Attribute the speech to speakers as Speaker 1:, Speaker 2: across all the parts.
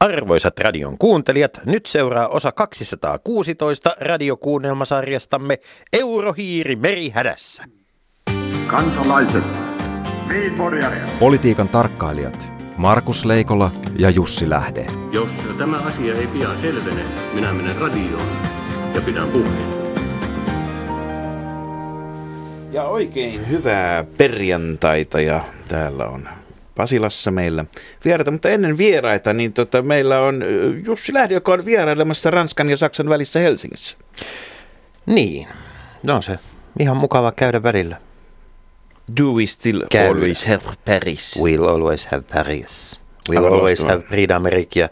Speaker 1: Arvoisat radion kuuntelijat, nyt seuraa osa 216 radiokuunnelmasarjastamme Eurohiiri merihädässä.
Speaker 2: Kansalaiset,
Speaker 3: Politiikan tarkkailijat Markus Leikola ja Jussi Lähde.
Speaker 4: Jos tämä asia ei pian selvene, minä menen radioon ja pidän puheen.
Speaker 5: Ja oikein hyvää perjantaita ja täällä on Pasilassa meillä vieraita, mutta ennen vieraita, niin tota, meillä on Jussi Lähde, joka on vierailemassa Ranskan ja Saksan välissä Helsingissä.
Speaker 1: Niin, no se ihan mukava käydä välillä.
Speaker 5: Do we still
Speaker 1: Käy.
Speaker 5: always have Paris?
Speaker 1: We'll always have Paris. We'll
Speaker 5: Aivan
Speaker 1: always have Prix d'Amérique.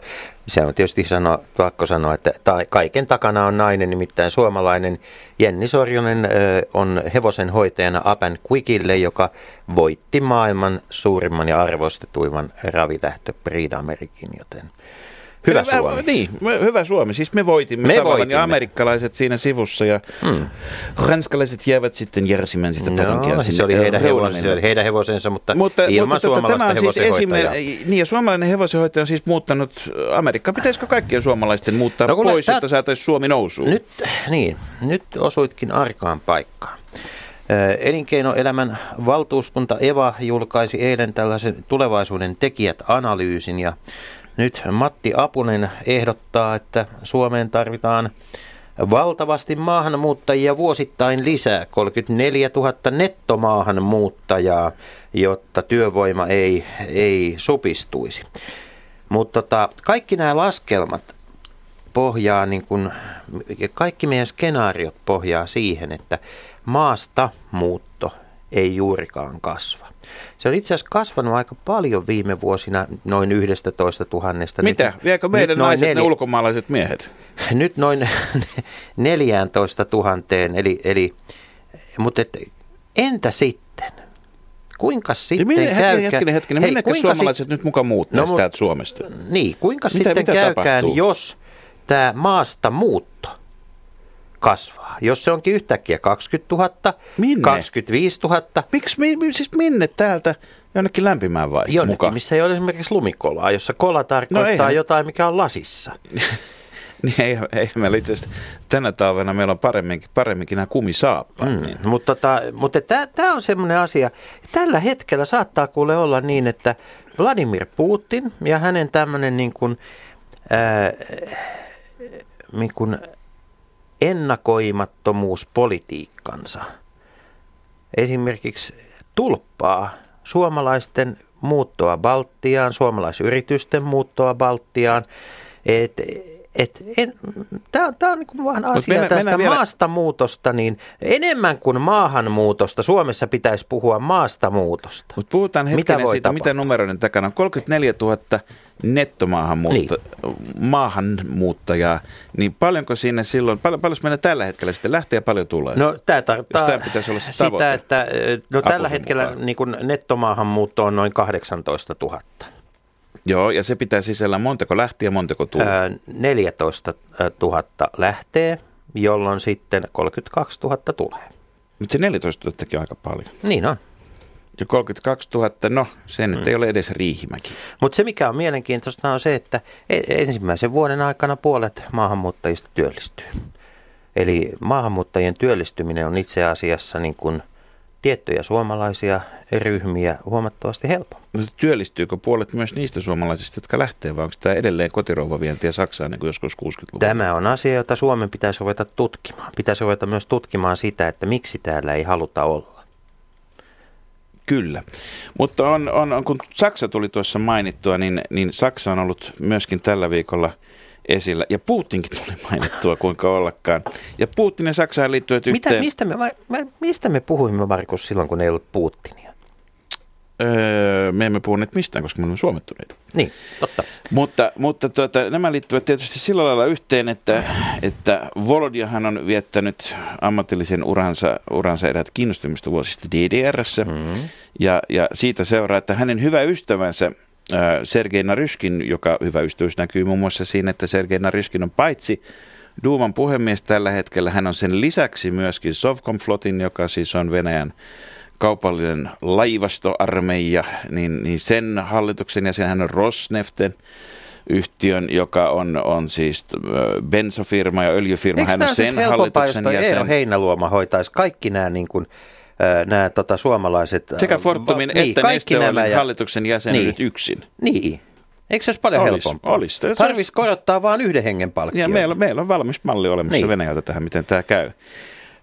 Speaker 1: Se on tietysti sano, pakko sanoa, että ta- kaiken takana on nainen, nimittäin suomalainen. Jenni Sorjonen ö, on hevosen hoitajana Quickille, joka voitti maailman suurimman ja arvostetuimman ravitähtö d'Amériquin, joten hyvä Suomi.
Speaker 5: Niin, hyvä Suomi. Siis me voitimme
Speaker 1: Me
Speaker 5: tavallaan
Speaker 1: voitimme.
Speaker 5: ja amerikkalaiset siinä sivussa ja hmm. ranskalaiset jäävät sitten järsimään sitä parankia
Speaker 1: No, se oli heidän, hevosensa, se oli heidän hevosensa, mutta,
Speaker 5: Mutta,
Speaker 1: ilman
Speaker 5: mutta tota,
Speaker 1: suomalaista
Speaker 5: tämä on siis esimerkki, niin ja suomalainen hevosenhoitaja on siis muuttanut Amerikkaan. Pitäisikö kaikkien suomalaisten muuttaa
Speaker 1: No
Speaker 5: pois,
Speaker 1: tää-
Speaker 5: jotta saataisiin Suomi nousuun?
Speaker 1: Nyt, niin, nyt osuitkin arkaan paikkaan. Ö, Elinkeinoelämän valtuuskunta EVA julkaisi eilen tällaisen tulevaisuuden tekijät-analyysin ja nyt Matti Apunen ehdottaa, että Suomeen tarvitaan valtavasti maahanmuuttajia vuosittain lisää, 34 000 nettomaahanmuuttajaa, jotta työvoima ei, ei supistuisi. Mutta tota, kaikki nämä laskelmat pohjaa, niin kuin, kaikki meidän skenaariot pohjaa siihen, että maasta muutto ei juurikaan kasva. Se on itse asiassa kasvanut aika paljon viime vuosina, noin 11 000.
Speaker 5: Mitä? Viekö meidän
Speaker 1: nyt
Speaker 5: naiset ne
Speaker 1: neljä-
Speaker 5: ulkomaalaiset miehet?
Speaker 1: nyt noin 14 000, eli, eli mutta et, entä sitten? Kuinka sitten
Speaker 5: minne, hetkinen,
Speaker 1: käykään-
Speaker 5: hetkinen, hetkinen.
Speaker 1: Hei,
Speaker 5: Minne
Speaker 1: kuinka
Speaker 5: suomalaiset nyt mukaan muuttaa
Speaker 1: No,
Speaker 5: täältä Suomesta?
Speaker 1: Niin, kuinka
Speaker 5: Mitä-
Speaker 1: sitten
Speaker 5: mitä
Speaker 1: käykään,
Speaker 5: tapahtuu?
Speaker 1: jos tämä maasta muutto kasvaa? Jos se onkin yhtäkkiä 20 000,
Speaker 5: Minne?
Speaker 1: 25 000,
Speaker 5: Miksi, mi, mi- siis minne täältä jonnekin lämpimään vai
Speaker 1: jonnekin,
Speaker 5: mukaan?
Speaker 1: missä ei ole esimerkiksi lumikolaa, jossa kola tarkoittaa
Speaker 5: eihän-
Speaker 1: jotain, mikä on lasissa.
Speaker 5: Niin ei, ei meillä itse asiassa tänä talvena meillä on paremminkin, paremminkin nämä kumisaappaat. Mm. Niin.
Speaker 1: Mutta, tota, mutta tämä on semmoinen asia, tällä hetkellä saattaa kuule olla niin, että Vladimir Putin ja hänen tämmöinen niin kuin, ää, niin kuin ennakoimattomuuspolitiikkansa esimerkiksi tulppaa suomalaisten muuttoa Baltiaan, suomalaisyritysten muuttoa Baltiaan. Et, Tämä on niin vaan asia
Speaker 5: mennään-
Speaker 1: tästä
Speaker 5: mennään vielä-
Speaker 1: maastamuutosta, niin enemmän kuin maahanmuutosta, Suomessa pitäisi puhua maastamuutosta.
Speaker 5: Mutta puhutaan
Speaker 1: Mitä
Speaker 5: hetkinen
Speaker 1: voi
Speaker 5: siitä, mitä
Speaker 1: tapahtua?
Speaker 5: numeroiden takana on. 34 000 nettomaahanmuutta, niin. maahanmuuttajaa, niin paljonko sinne silloin, paljon, paljon meillä tällä hetkellä sitten lähtee ja paljon tulee?
Speaker 1: No tämä tarkoittaa
Speaker 5: tämä pitäisi olla se
Speaker 1: sitä,
Speaker 5: tavoite.
Speaker 1: että no, tällä hetkellä
Speaker 5: mukaan.
Speaker 1: niin kuin nettomaahanmuutto on noin 18 000.
Speaker 5: Joo, ja se pitää sisällä montako lähtiä ja montako tulee.
Speaker 1: Ö, 14 000 lähtee, jolloin sitten 32 000 tulee.
Speaker 5: Mutta se 14 000 on aika paljon.
Speaker 1: Niin on.
Speaker 5: Ja 32 000, no se nyt ei ole edes Riihimäki.
Speaker 1: Mutta se mikä on mielenkiintoista on se, että e- ensimmäisen vuoden aikana puolet maahanmuuttajista työllistyy. Eli maahanmuuttajien työllistyminen on itse asiassa niin kuin tiettyjä suomalaisia ryhmiä huomattavasti helpompi.
Speaker 5: Työllistyykö puolet myös niistä suomalaisista, jotka lähtee, vai onko tämä edelleen kotirouvavientiä Saksaan niin kuin joskus 60-luvulla?
Speaker 1: Tämä on asia, jota Suomen pitäisi ruveta tutkimaan. Pitäisi ruveta myös tutkimaan sitä, että miksi täällä ei haluta olla.
Speaker 5: Kyllä, mutta on, on, on, kun Saksa tuli tuossa mainittua, niin, niin Saksa on ollut myöskin tällä viikolla esillä. Ja Putinkin tuli mainittua, kuinka ollakaan. Ja Putin ja Saksaan liittyvät
Speaker 1: Mitä,
Speaker 5: yhteen.
Speaker 1: mistä, me, mistä me puhuimme, Markus, silloin, kun ei ollut Putinia?
Speaker 5: Öö, me emme puhuneet mistään, koska me olemme suomettuneita.
Speaker 1: Niin, totta.
Speaker 5: Mutta, mutta tuota, nämä liittyvät tietysti sillä lailla yhteen, että, että Volodyahan on viettänyt ammatillisen uransa, uransa eräät kiinnostumista vuosista DDRssä. Mm-hmm. Ja, ja siitä seuraa, että hänen hyvä ystävänsä äh, Sergei Naryskin, joka hyvä ystävyys näkyy muun muassa siinä, että Sergei Naryskin on paitsi Duuman puhemies tällä hetkellä, hän on sen lisäksi myöskin Sovcomflotin, joka siis on Venäjän kaupallinen laivastoarmeija, niin, niin sen hallituksen ja sen hän on Rosneften yhtiön, joka on, on siis ö, bensafirma ja öljyfirma.
Speaker 1: Eikö
Speaker 5: Hän on
Speaker 1: sen
Speaker 5: sen hallituksen
Speaker 1: Eero
Speaker 5: jäsen.
Speaker 1: Heinäluoma hoitaisi kaikki nämä, niin kuin, äh, nämä tota, suomalaiset... äh,
Speaker 5: Sekä Fortumin
Speaker 1: va-
Speaker 5: että
Speaker 1: kaikki
Speaker 5: Neste
Speaker 1: nämä ja-
Speaker 5: hallituksen jäsenet
Speaker 1: Niin.
Speaker 5: yksin.
Speaker 1: Niin. Eikö se olisi paljon
Speaker 5: Olis,
Speaker 1: helpompaa?
Speaker 5: olis. Se-
Speaker 1: Tarvitsisi korottaa vain yhden hengen palkkia.
Speaker 5: Ja meillä, meillä on valmis malli olemassa
Speaker 1: Niin.
Speaker 5: niin. Venäjältä tähän, miten tämä käy.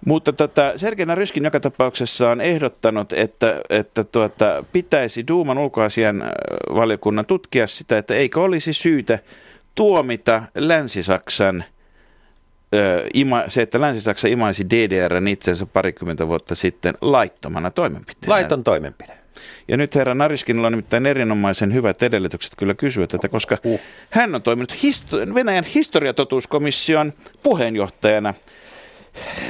Speaker 5: Mutta tota, Sergei Naryskin joka tapauksessa on ehdottanut, että, että tuota, pitäisi Duuman ulkoasian äh, valiokunnan tutkia sitä, että eikö olisi syytä tuomita Länsi-Saksan ö, ima, se, että Länsi-Saksa imaisi DDRn itsensä parikymmentä vuotta sitten laittomana toimenpiteenä.
Speaker 1: Laiton toimenpide.
Speaker 5: Ja nyt herra Nariskinilla on nimittäin erinomaisen hyvät edellytykset kyllä kysyä tätä, koska
Speaker 1: Uh.
Speaker 5: hän on toiminut histo- Venäjän historiatotuuskomission puheenjohtajana.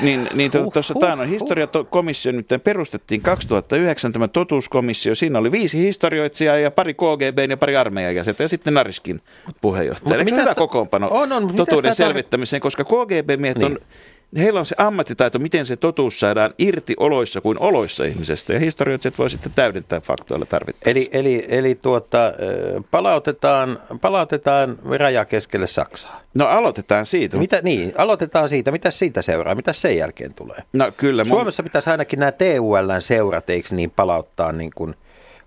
Speaker 5: Niin, niin tuossa
Speaker 1: huh,
Speaker 5: uh,
Speaker 1: huh.
Speaker 5: historiakomissio nyt perustettiin 2009 tämä totuuskomissio. Siinä oli viisi historioitsijaa ja pari KGB ja pari armeijan jäsentä ja sitten Nariskin puheenjohtaja.
Speaker 1: Mutta
Speaker 5: Eikö hyvä
Speaker 1: ta-
Speaker 5: kokoonpano
Speaker 1: On, on.
Speaker 5: Totuuden selvittämiseen, koska KGB-miehet
Speaker 1: Niin.
Speaker 5: on Heillä on se ammattitaito, miten se totuus saadaan irti oloissa kuin oloissa ihmisestä. Ja historioitsijat voi sitten täydentää faktoilla tarvittaessa.
Speaker 1: Eli, eli, eli tuota, palautetaan, palautetaan raja keskelle Saksaa.
Speaker 5: No aloitetaan siitä.
Speaker 1: Mitä, niin, aloitetaan siitä. Mitä siitä seuraa? Mitä sen jälkeen tulee?
Speaker 5: No kyllä. mun-
Speaker 1: Suomessa pitäisi ainakin nämä TULn seurat, eikö niin, palauttaa niin kuin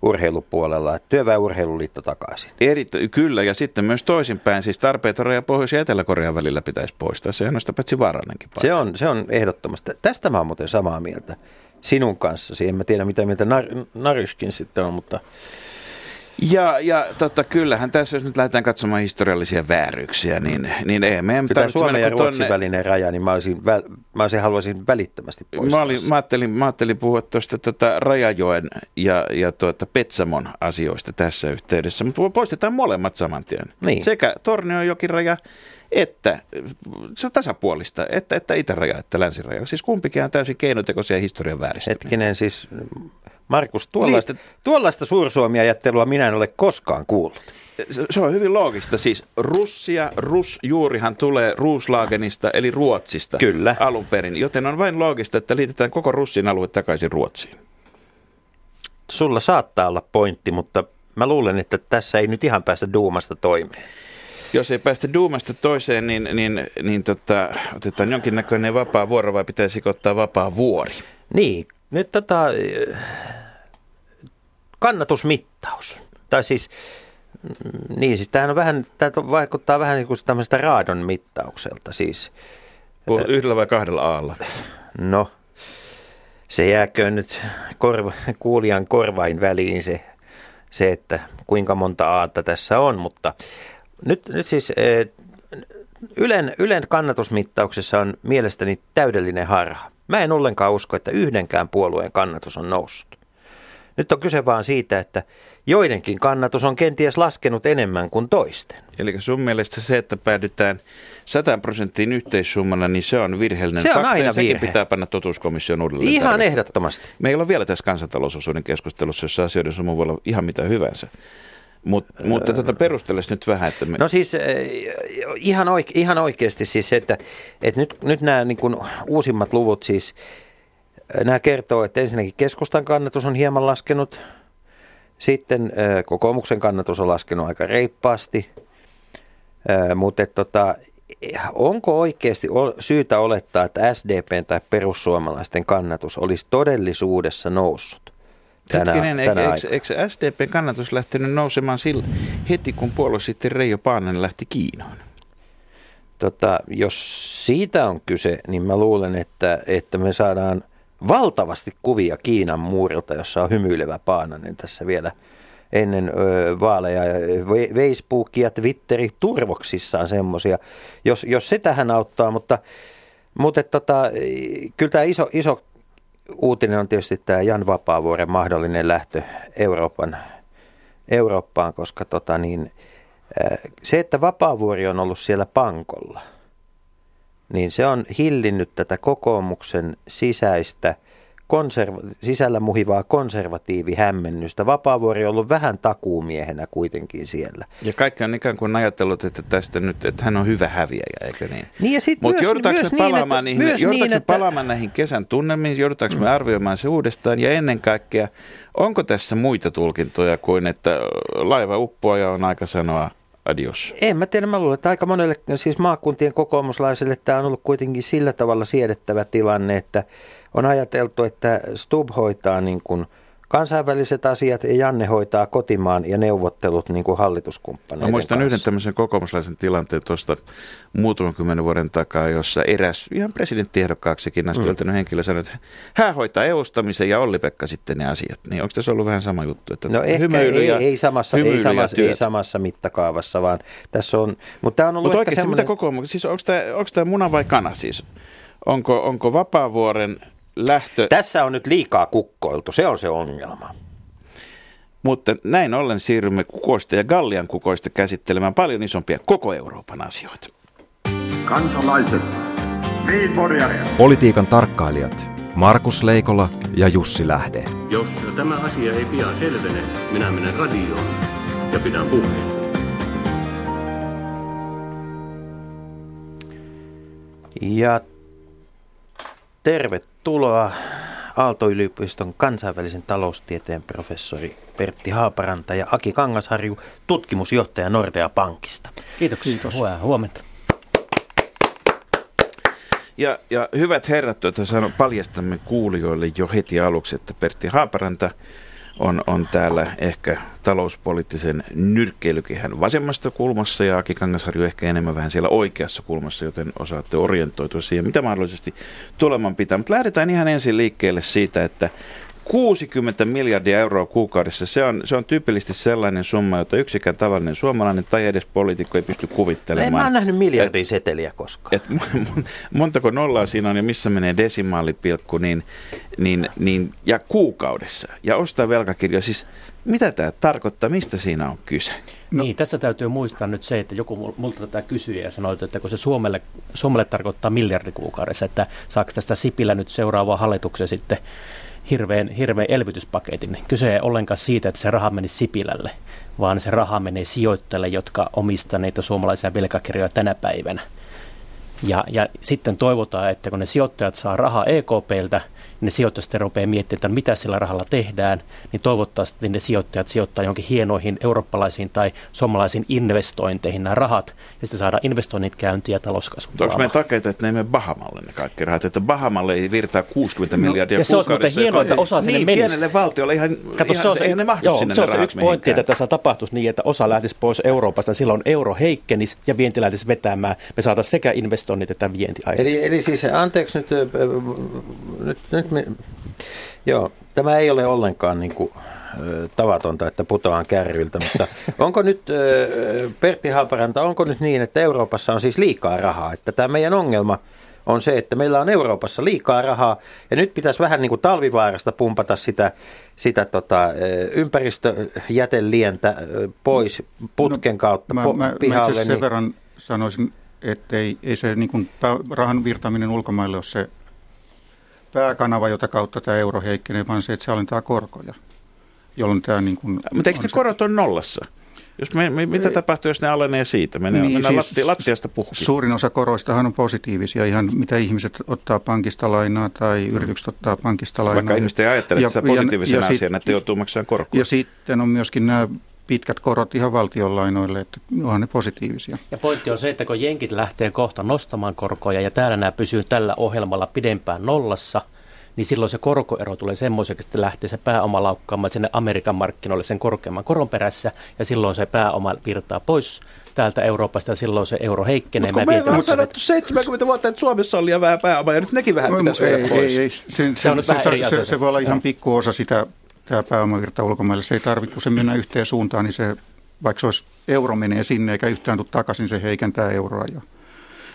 Speaker 1: urheilupuolella, että työväenurheiluliitto takaisin.
Speaker 5: Eri, kyllä, ja sitten myös toisinpäin, siis tarpeet raja Pohjois- ja Etelä-Korean välillä pitäisi poistaa. Se on noista paitsi vaarallinenkin paikka.
Speaker 1: Se on, se on ehdottomasti. Tästä mä oon muuten samaa mieltä sinun kanssasi. En mä tiedä, mitä mieltä Nar- Naryskin sitten on, mutta
Speaker 5: Ja, ja totta, kyllähän tässä, jos nyt lähdetään katsomaan historiallisia vääryyksiä, niin, niin ei meidän
Speaker 1: kyllä Suomen ja Ruotsin
Speaker 5: tonne-
Speaker 1: välinen raja, niin mä, olisin, väl, mä olisin, haluaisin välittömästi poistaa.
Speaker 5: Mä, olin, mä, ajattelin, mä ajattelin puhua tuosta tota Rajajoen ja, ja tuota Petsamon asioista tässä yhteydessä, mutta poistetaan molemmat saman tien.
Speaker 1: Niin.
Speaker 5: Sekä Torniojokiraja että se on tasapuolista, että, että itäraja että länsiraja. Siis kumpikin on täysin keinotekoisia historian vääristymiä.
Speaker 1: Hetkinen siis, Markus, tuollaista,
Speaker 5: Liistä-
Speaker 1: tuollaista suursuomiajattelua minä en ole koskaan kuullut.
Speaker 5: Se, se on hyvin loogista. Siis Russia, Rus juurihan tulee Ruuslagenista eli Ruotsista
Speaker 1: Kyllä.
Speaker 5: alun perin. Joten on vain loogista, että liitetään koko Russin alue takaisin Ruotsiin.
Speaker 1: Sulla saattaa olla pointti, mutta mä luulen, että tässä ei nyt ihan päästä duumasta toimeen.
Speaker 5: Jos ei päästä Duumasta toiseen, niin, niin, niin tota, otetaan jonkinnäköinen vapaa vuoro vai pitäisikö ottaa vapaa vuori?
Speaker 1: Niin, nyt tota, kannatusmittaus. Tai siis, mm, niin siis tämähän on vähän, tämä vaikuttaa vähän niin kuin tämmöistä raadon mittaukselta. Siis,
Speaker 5: Puh- Yhdellä vai kahdella aalla?
Speaker 1: no, se jääköön nyt korva, kuulijan korvain väliin se, se, että kuinka monta aata tässä on, mutta nyt, nyt siis eh, Ylen, Ylen kannatusmittauksessa on mielestäni täydellinen harha. Mä en ollenkaan usko, että yhdenkään puolueen kannatus on noussut. Nyt on kyse vaan siitä, että joidenkin kannatus on kenties laskenut enemmän kuin toisten.
Speaker 5: Eli sun mielestä se, että päädytään 100 prosenttiin yhteissummana, niin se on virheellinen
Speaker 1: Se on
Speaker 5: fakta,
Speaker 1: aina virhe.
Speaker 5: pitää panna totuuskomission uudelleen
Speaker 1: Ihan ehdottomasti.
Speaker 5: Meillä on vielä tässä kansantalousosuuden keskustelussa, jossa asioiden summa voi olla ihan mitä hyvänsä. Mut, mutta tota perusteles nyt vähän, että me,
Speaker 1: No siis ihan, oike, ihan oikeasti siis että, että nyt, nyt nämä niin kuin uusimmat luvut siis, nämä kertoo, että ensinnäkin keskustan kannatus on hieman laskenut, sitten kokoomuksen kannatus on laskenut aika reippaasti, mutta tota, onko oikeasti syytä olettaa, että SDPn tai perussuomalaisten kannatus olisi todellisuudessa noussut? Tänä-
Speaker 5: Hetkinen, eikö,
Speaker 1: tänä
Speaker 5: eikö,
Speaker 1: aikana?
Speaker 5: eikö SDPn kannatus lähtenyt nousemaan sillä, heti, kun puolue sitten Reijo Paananen lähti Kiinaan?
Speaker 1: Tota, jos siitä on kyse, niin mä luulen, että, että me saadaan valtavasti kuvia Kiinan muurilta, jossa on hymyilevä Paananen tässä vielä ennen vaaleja. Facebook ja Twitteri turvoksissaan semmoisia, jos, jos se tähän auttaa, mutta, mutta tota, kyllä tämä iso, iso uutinen on tietysti tämä Jan Vapaavuoren mahdollinen lähtö Euroopan, Eurooppaan, koska tota niin, se, että Vapaavuori on ollut siellä pankolla, niin se on hillinnyt tätä kokoomuksen sisäistä konserva- sisällä muhivaa konservatiivihämmennystä. Vapaavuori on ollut vähän takuumiehenä kuitenkin siellä.
Speaker 5: Ja kaikki on ikään kuin ajatellut, että tästä nyt, että hän on hyvä häviäjä, eikö niin?
Speaker 1: Niin ja sit
Speaker 5: Mutta joudutaanko
Speaker 1: myös
Speaker 5: me
Speaker 1: niin,
Speaker 5: palaamaan,
Speaker 1: että-
Speaker 5: niihin, joudutaanko
Speaker 1: niin, että-
Speaker 5: palaamaan näihin kesän tunnelmiin, joudutaanko me arvioimaan se uudestaan ja ennen kaikkea, onko tässä muita tulkintoja kuin, että laiva uppoaja on aika sanoa adios?
Speaker 1: En mä tiedä, mä luulen, että aika monelle siis maakuntien kokoomuslaisille tämä on ollut kuitenkin sillä tavalla siedettävä tilanne, että on ajateltu, että Stub hoitaa niin kuin – kansainväliset asiat ja Janne hoitaa kotimaan ja neuvottelut niin kuin hallituskumppaneiden
Speaker 5: Mä muistan
Speaker 1: kanssa.
Speaker 5: yhden tämmöisen kokoomuslaisen tilanteen tuosta muutaman kymmenen vuoden takaa, jossa eräs ihan presidenttiehdokkaaksikin asti mm. henkilö sanoi, että hän hoitaa eustamisen ja Olli-Pekka sitten ne asiat. Niin onko tässä ollut vähän sama juttu? Että
Speaker 1: No ehkä ei,
Speaker 5: ja-
Speaker 1: ei, samassa, ei, samassa, ei samassa mittakaavassa, vaan tässä on, mutta tämä on ollut ehkä
Speaker 5: oikeasti
Speaker 1: semmoinen,
Speaker 5: mitä kokoomus, siis onko tämä, onko tämä muna vai kana siis? Onko, onko Vapaavuoren lähtö,
Speaker 1: tässä on nyt liikaa kukkoiltu, se on se ongelma.
Speaker 5: mutta näin ollen siirrymme kukoista ja Gallian kukoista käsittelemään paljon isompia koko Euroopan asioita.
Speaker 2: Kansalaiset. Niin,
Speaker 3: Politiikan tarkkailijat Markus Leikola ja Jussi Lähde.
Speaker 4: Jos tämä asia ei pian selvene, minä menen radioon ja pidän puheen.
Speaker 1: Ja tervetuloa Aalto-yliopiston kansainvälisen taloustieteen professori Pertti Haaparanta ja Aki Kangasharju, tutkimusjohtaja Nordea Pankista.
Speaker 6: Kiitoksia. Kiitos. Huomenta.
Speaker 5: Ja, ja hyvät herrat, tuota sanon, paljastamme kuulijoille jo heti aluksi, että Pertti Haaparanta on, on täällä ehkä talouspoliittisen nyrkkeilykehän vasemmasta kulmassa ja Aki Kangasharju ehkä enemmän vähän siellä oikeassa kulmassa, joten osaatte orientoitua siihen, mitä mahdollisesti tuleman pitää. Mutta lähdetään ihan ensin liikkeelle siitä, että 60 miljardia euroa kuukaudessa, se on, se on tyypillisesti sellainen summa, jota yksikään tavallinen suomalainen tai edes poliitikko ei pysty
Speaker 1: No
Speaker 5: kuvittelemaan.
Speaker 1: en mä ole nähnyt miljardin seteliä koskaan.
Speaker 5: Et mon- mon- montako nollaa siinä on ja missä menee desimaalipilkku, niin, niin, niin, ja kuukaudessa. Ja ostaa velkakirjoja. Siis mitä tämä tarkoittaa, mistä siinä on kyse?
Speaker 6: No. Niin, tässä täytyy muistaa nyt se, että joku mul- multa tätä kysyi ja sanoi, että kun se Suomelle, Suomelle tarkoittaa miljardi kuukaudessa, että saako tästä Sipilä nyt seuraava hallituksen sitten hirveän, hirveän elvytyspaketin. Kyse ei ollenkaan siitä, että se raha meni Sipilälle, vaan se raha menee sijoittajille, jotka omistaa niitä suomalaisia velkakirjoja tänä päivänä. Ja, ja sitten toivotaan, että kun ne sijoittajat saa rahaa EKPltä, ne sijoittajat sitten rupeaa miettimään, että mitä sillä rahalla tehdään, niin toivottavasti ne sijoittajat sijoittaa jonkin hienoihin eurooppalaisiin tai suomalaisiin investointeihin nämä rahat, ja sitten saadaan investoinnit käyntiin ja talouskasvu.
Speaker 5: Onko meidän takeita, että ne ei mene Bahamalle ne kaikki rahat, että Bahamalle ei virtaa 60 no, miljardia
Speaker 6: ja se olisi muuten hienoa, että osa sinne
Speaker 5: niin,
Speaker 6: menisi.
Speaker 5: pienelle valtiolle ihan,
Speaker 6: Kato,
Speaker 5: ihan
Speaker 6: se on se,
Speaker 5: eihän ne mahdu
Speaker 6: joo,
Speaker 5: sinne
Speaker 6: se
Speaker 5: ne
Speaker 6: on se
Speaker 5: rahat
Speaker 6: yksi pointti,
Speaker 5: mihinkään.
Speaker 6: että tässä tapahtuisi niin, että osa lähtisi pois Euroopasta, silloin euro heikkenisi ja vienti lähtisi vetämään. Me saataisiin sekä investoinnit että vienti aikaisemmin.
Speaker 1: Eli, eli siis anteeksi nyt, ö, nyt, nyt me, joo, tämä ei ole ollenkaan niin kuin, tavatonta, että putoaan kärryiltä, mutta onko nyt, Pertti Haaparanta, onko nyt niin, että Euroopassa on siis liikaa rahaa, että tämä meidän ongelma on se, että meillä on Euroopassa liikaa rahaa ja nyt pitäisi vähän niin kuin talvivaarasta pumpata sitä, sitä tota, ympäristöjätelientä pois putken kautta
Speaker 7: Mä,
Speaker 1: po,
Speaker 7: mä, mä
Speaker 1: pihalle.
Speaker 7: asiassa sen
Speaker 1: niin-
Speaker 7: verran sanoisin, että ei, ei se niin kuin rahan virtaaminen ulkomaille ole se pääkanava, jota kautta tämä euro heikkenee, vaan se, että se alentaa korkoja. Jolloin tämä niin kuin
Speaker 5: Mutta eikö ne
Speaker 7: se-
Speaker 5: korot ole nollassa? Jos me, me, mitä tapahtuu, jos ne alenee siitä? Menee, niin, mennään siis, latti, lattiasta puhki.
Speaker 7: Suurin osa koroistahan on positiivisia, ihan mitä ihmiset ottaa pankista lainaa tai yritykset ottaa pankista lainaa.
Speaker 5: Vaikka ihmiset ei ajattele
Speaker 7: Ja-
Speaker 5: sitä
Speaker 7: ja-
Speaker 5: positiivisena
Speaker 7: ja sit-
Speaker 5: asiana, että joutuu maksamaan korkoa.
Speaker 7: Ja sitten on myöskin nämä pitkät korot ihan valtionlainoille, että onhan ne positiivisia.
Speaker 6: Ja pointti on se, että kun jenkit lähtee kohta nostamaan korkoja ja täällä nämä pysyy tällä ohjelmalla pidempään nollassa, niin silloin se korkoero tulee semmoiseksi, että lähtee se pääoma laukkaamaan sinne Amerikan markkinoille sen korkeamman koron perässä, ja silloin se pääoma virtaa pois täältä Euroopasta, ja silloin se euro heikkenee.
Speaker 5: Mutta meillä on sanottu 70 vuotta, että Suomessa on liian vähän pääomaa, ja nyt nekin vähän pitäisi
Speaker 7: ei,
Speaker 5: viedä pois.
Speaker 7: ei, ei, se, se, se, se, se, se voi olla ihan pikku osa sitä tämä pääomavirta ulkomaille. Se ei tarvitse, kun se mennään yhteen suuntaan, niin se, vaikka se olisi euro menee sinne eikä yhtään tule takaisin, se heikentää euroa jo.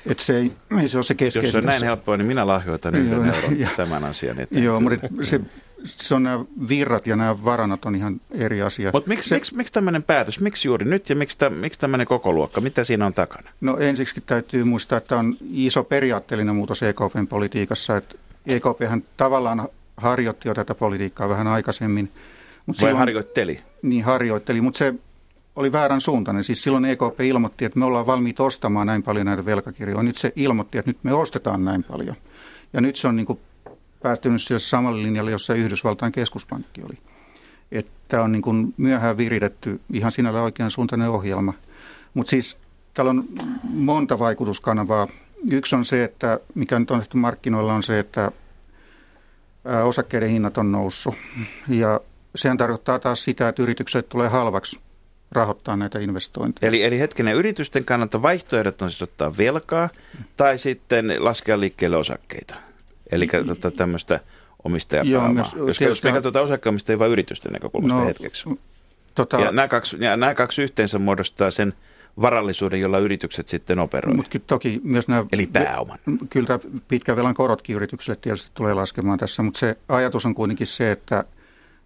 Speaker 7: Et se ei, ei se ole se
Speaker 5: Jos
Speaker 7: keskeisin.
Speaker 5: se on näin helppoa, niin minä lahjoitan yhden
Speaker 7: Joo,
Speaker 5: euron
Speaker 7: ja-
Speaker 5: tämän asian eteen.
Speaker 7: Joo, mutta se, se on nämä virrat ja nämä varannat on ihan eri asia.
Speaker 5: Mutta miksi,
Speaker 7: se,
Speaker 5: miksi, miksi tämmöinen päätös? Miksi juuri nyt ja miksi, tä, miksi tämmöinen koko luokka? Mitä siinä on takana?
Speaker 7: No ensiksi täytyy muistaa, että on iso periaatteellinen muutos EKPn politiikassa. Että EKPhän tavallaan harjoitti jo tätä politiikkaa vähän aikaisemmin. Mut
Speaker 5: Vai harjoitteli?
Speaker 7: Niin harjoitteli, mutta se oli väärän suuntainen. Siis silloin EKP ilmoitti, että me ollaan valmiit ostamaan näin paljon näitä velkakirjoja. Nyt se ilmoitti, että nyt me ostetaan näin paljon. Ja nyt se on niin kuin päätynyt sille samalle linjalle, jossa Yhdysvaltain keskuspankki oli. Että on niin kuin myöhään viritetty ihan sinällä oikean suuntainen ohjelma. Mutta siis täällä on monta vaikutuskanavaa. Yksi on se, että mikä nyt on tehty markkinoilla on se, että osakkeiden hinnat on noussut. Ja sehän tarkoittaa taas sitä, että yritykset tulee halvaksi rahoittaa näitä investointeja.
Speaker 5: Eli, eli hetkinen, yritysten kannalta vaihtoehdot on siis ottaa velkaa tai sitten laskea liikkeelle osakkeita. Eli tota, tämmöistä omistajapääomaa. jos
Speaker 7: tietysti-
Speaker 5: me katsotaan osakkeenomistajia vain yritysten näkökulmasta no, hetkeksi.
Speaker 7: Tota,
Speaker 5: Ja nämä kaksi, ja nämä kaksi yhteensä muodostaa sen varallisuuden, jolla yritykset sitten operoivat.
Speaker 7: mutta toki myös nämä...
Speaker 5: Eli pääoman.
Speaker 7: Kyllä pitkän velan korotkin yrityksille tietysti tulee laskemaan tässä, mutta se ajatus on kuitenkin se, että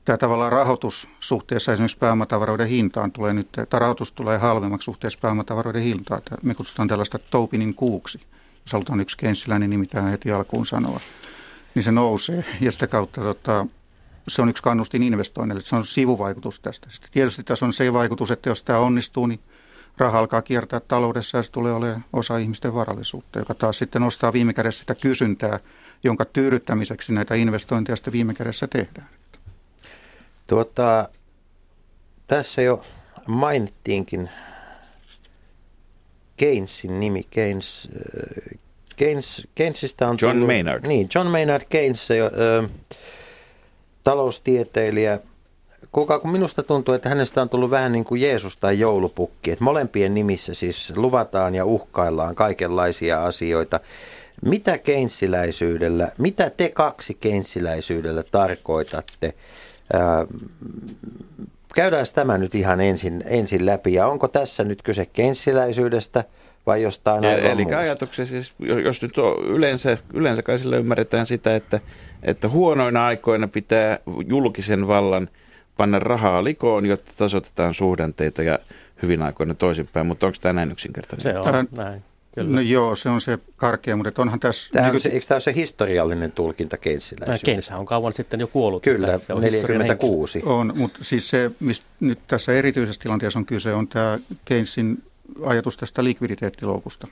Speaker 7: tämä tavallaan rahoitus suhteessa esimerkiksi pääomatavaroiden hintaan tulee nyt, tai rahoitus tulee halvemmaksi suhteessa pääomatavaroiden hintaan. Me kutsutaan tällaista Topinin kuuksi, jos halutaan yksi kenssiläinen nimi tähän heti alkuun sanoa, niin se nousee ja sitä kautta tota, se on yksi kannustin investoinnille, se on sivuvaikutus tästä. Sitten tietysti tässä on se vaikutus, että jos tämä onnistuu, niin raha alkaa kiertää taloudessa ja se tulee olemaan osa ihmisten varallisuutta, joka taas sitten nostaa viime kädessä sitä kysyntää, jonka tyydyttämiseksi näitä investointeja sitten viime kädessä tehdään.
Speaker 1: Tuota, tässä jo mainittiinkin Keynesin nimi. Keynes, äh, Keynes, Keynesistä on
Speaker 5: John
Speaker 1: tullut,
Speaker 5: Maynard.
Speaker 1: Niin, John Maynard Keynes, se, ö, taloustieteilijä. Kuka, kun minusta tuntuu, että hänestä on tullut vähän niin kuin Jeesus tai joulupukki. Että molempien nimissä siis luvataan ja uhkaillaan kaikenlaisia asioita. Mitä keinsiläisyydellä, mitä te kaksi keinsiläisyydellä tarkoitatte? Ää, käydään tämä nyt ihan ensin, ensin läpi. Ja onko tässä nyt kyse keinsiläisyydestä vai jostain aivan
Speaker 5: Eli
Speaker 1: muusta?
Speaker 5: ajatuksia siis, jos jos nyt on yleensä, yleensä kai sillä ymmärretään sitä, että, että huonoina aikoina pitää julkisen vallan panna rahaa likoon, jotta tasoitetaan suhdanteita ja hyvin aikoina toisinpäin. Mutta onko tämä näin yksinkertainen?
Speaker 6: Se on
Speaker 7: Tähän-
Speaker 6: näin. Kyllä.
Speaker 7: No joo, se on se karkea, mutta onhan tässä...
Speaker 1: Tämä on
Speaker 7: nyky-
Speaker 1: se, eikö tämä ole se historiallinen tulkinta keinsiläisyydestä?
Speaker 6: Keyneshän on kauan sitten jo kuollut.
Speaker 1: Kyllä,
Speaker 6: että se on historian
Speaker 1: 46.
Speaker 7: On, mutta siis se, mistä nyt tässä erityisessä tilanteessa on kyse, on tämä Keynesin ajatus tästä likviditeettiloukusta.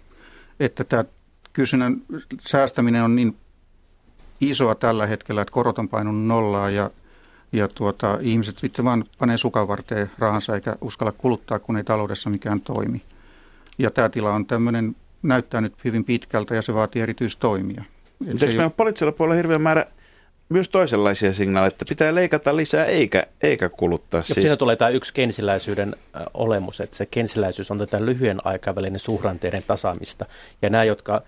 Speaker 7: Että tämä kysynnän säästäminen on niin isoa tällä hetkellä, että korot on painunut nollaa ja, ja tuota, ihmiset sitten vaan panee sukan varteen rahansa eikä uskalla kuluttaa, kun ei taloudessa mikään toimi. Ja tämä tila on tämmöinen, näyttää nyt hyvin pitkältä ja se vaatii erityistoimia.
Speaker 5: Eikö
Speaker 7: ei-
Speaker 5: meillä poliittisella puolella hirveän määrä myös toisenlaisia signaaleja, että pitää leikata lisää eikä, eikä kuluttaa?
Speaker 6: Ja siis... siinä tulee tämä yksi kensiläisyyden olemus, että se kensiläisyys on tätä lyhyen aikavälin suhdanteiden tasaamista. Ja nämä, jotka,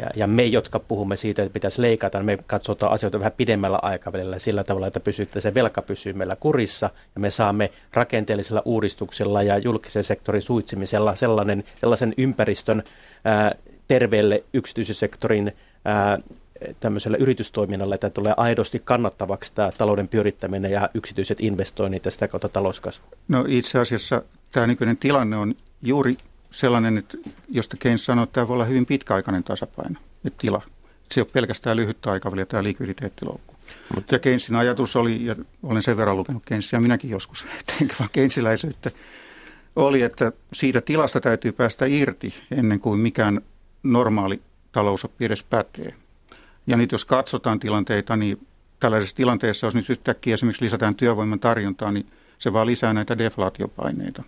Speaker 6: ja, ja me, jotka puhumme siitä, että pitäisi leikata, me katsotaan asioita vähän pidemmällä aikavälillä sillä tavalla, että pysyy, se velka pysyy meillä kurissa ja me saamme rakenteellisella uudistuksella ja julkisen sektorin suitsimisella sellainen, sellaisen ympäristön ää, terveelle yksityisen sektorin ää, tämmöisellä yritystoiminnalla, että tulee aidosti kannattavaksi tämä talouden pyörittäminen ja yksityiset investoinnit ja sitä kautta talouskasvu.
Speaker 7: No itse asiassa tämä nykyinen tilanne on juuri sellainen, että josta Keynes sanoi, että tämä voi olla hyvin pitkäaikainen tasapaino ja tila. Se ei ole pelkästään lyhyttä aikaväliä tämä likviditeettiloukku. Mutta ja Keynesin ajatus oli, ja olen sen verran lukenut Keynesia minäkin joskus, enkä vaan Keynesiläisyyttä, oli, että siitä tilasta täytyy päästä irti ennen kuin mikään normaali talousoppi edes pätee. Ja nyt jos katsotaan tilanteita, niin tällaisessa tilanteessa, jos nyt yhtäkkiä esimerkiksi lisätään työvoiman tarjontaa, niin se vaan lisää näitä deflaatiopaineita.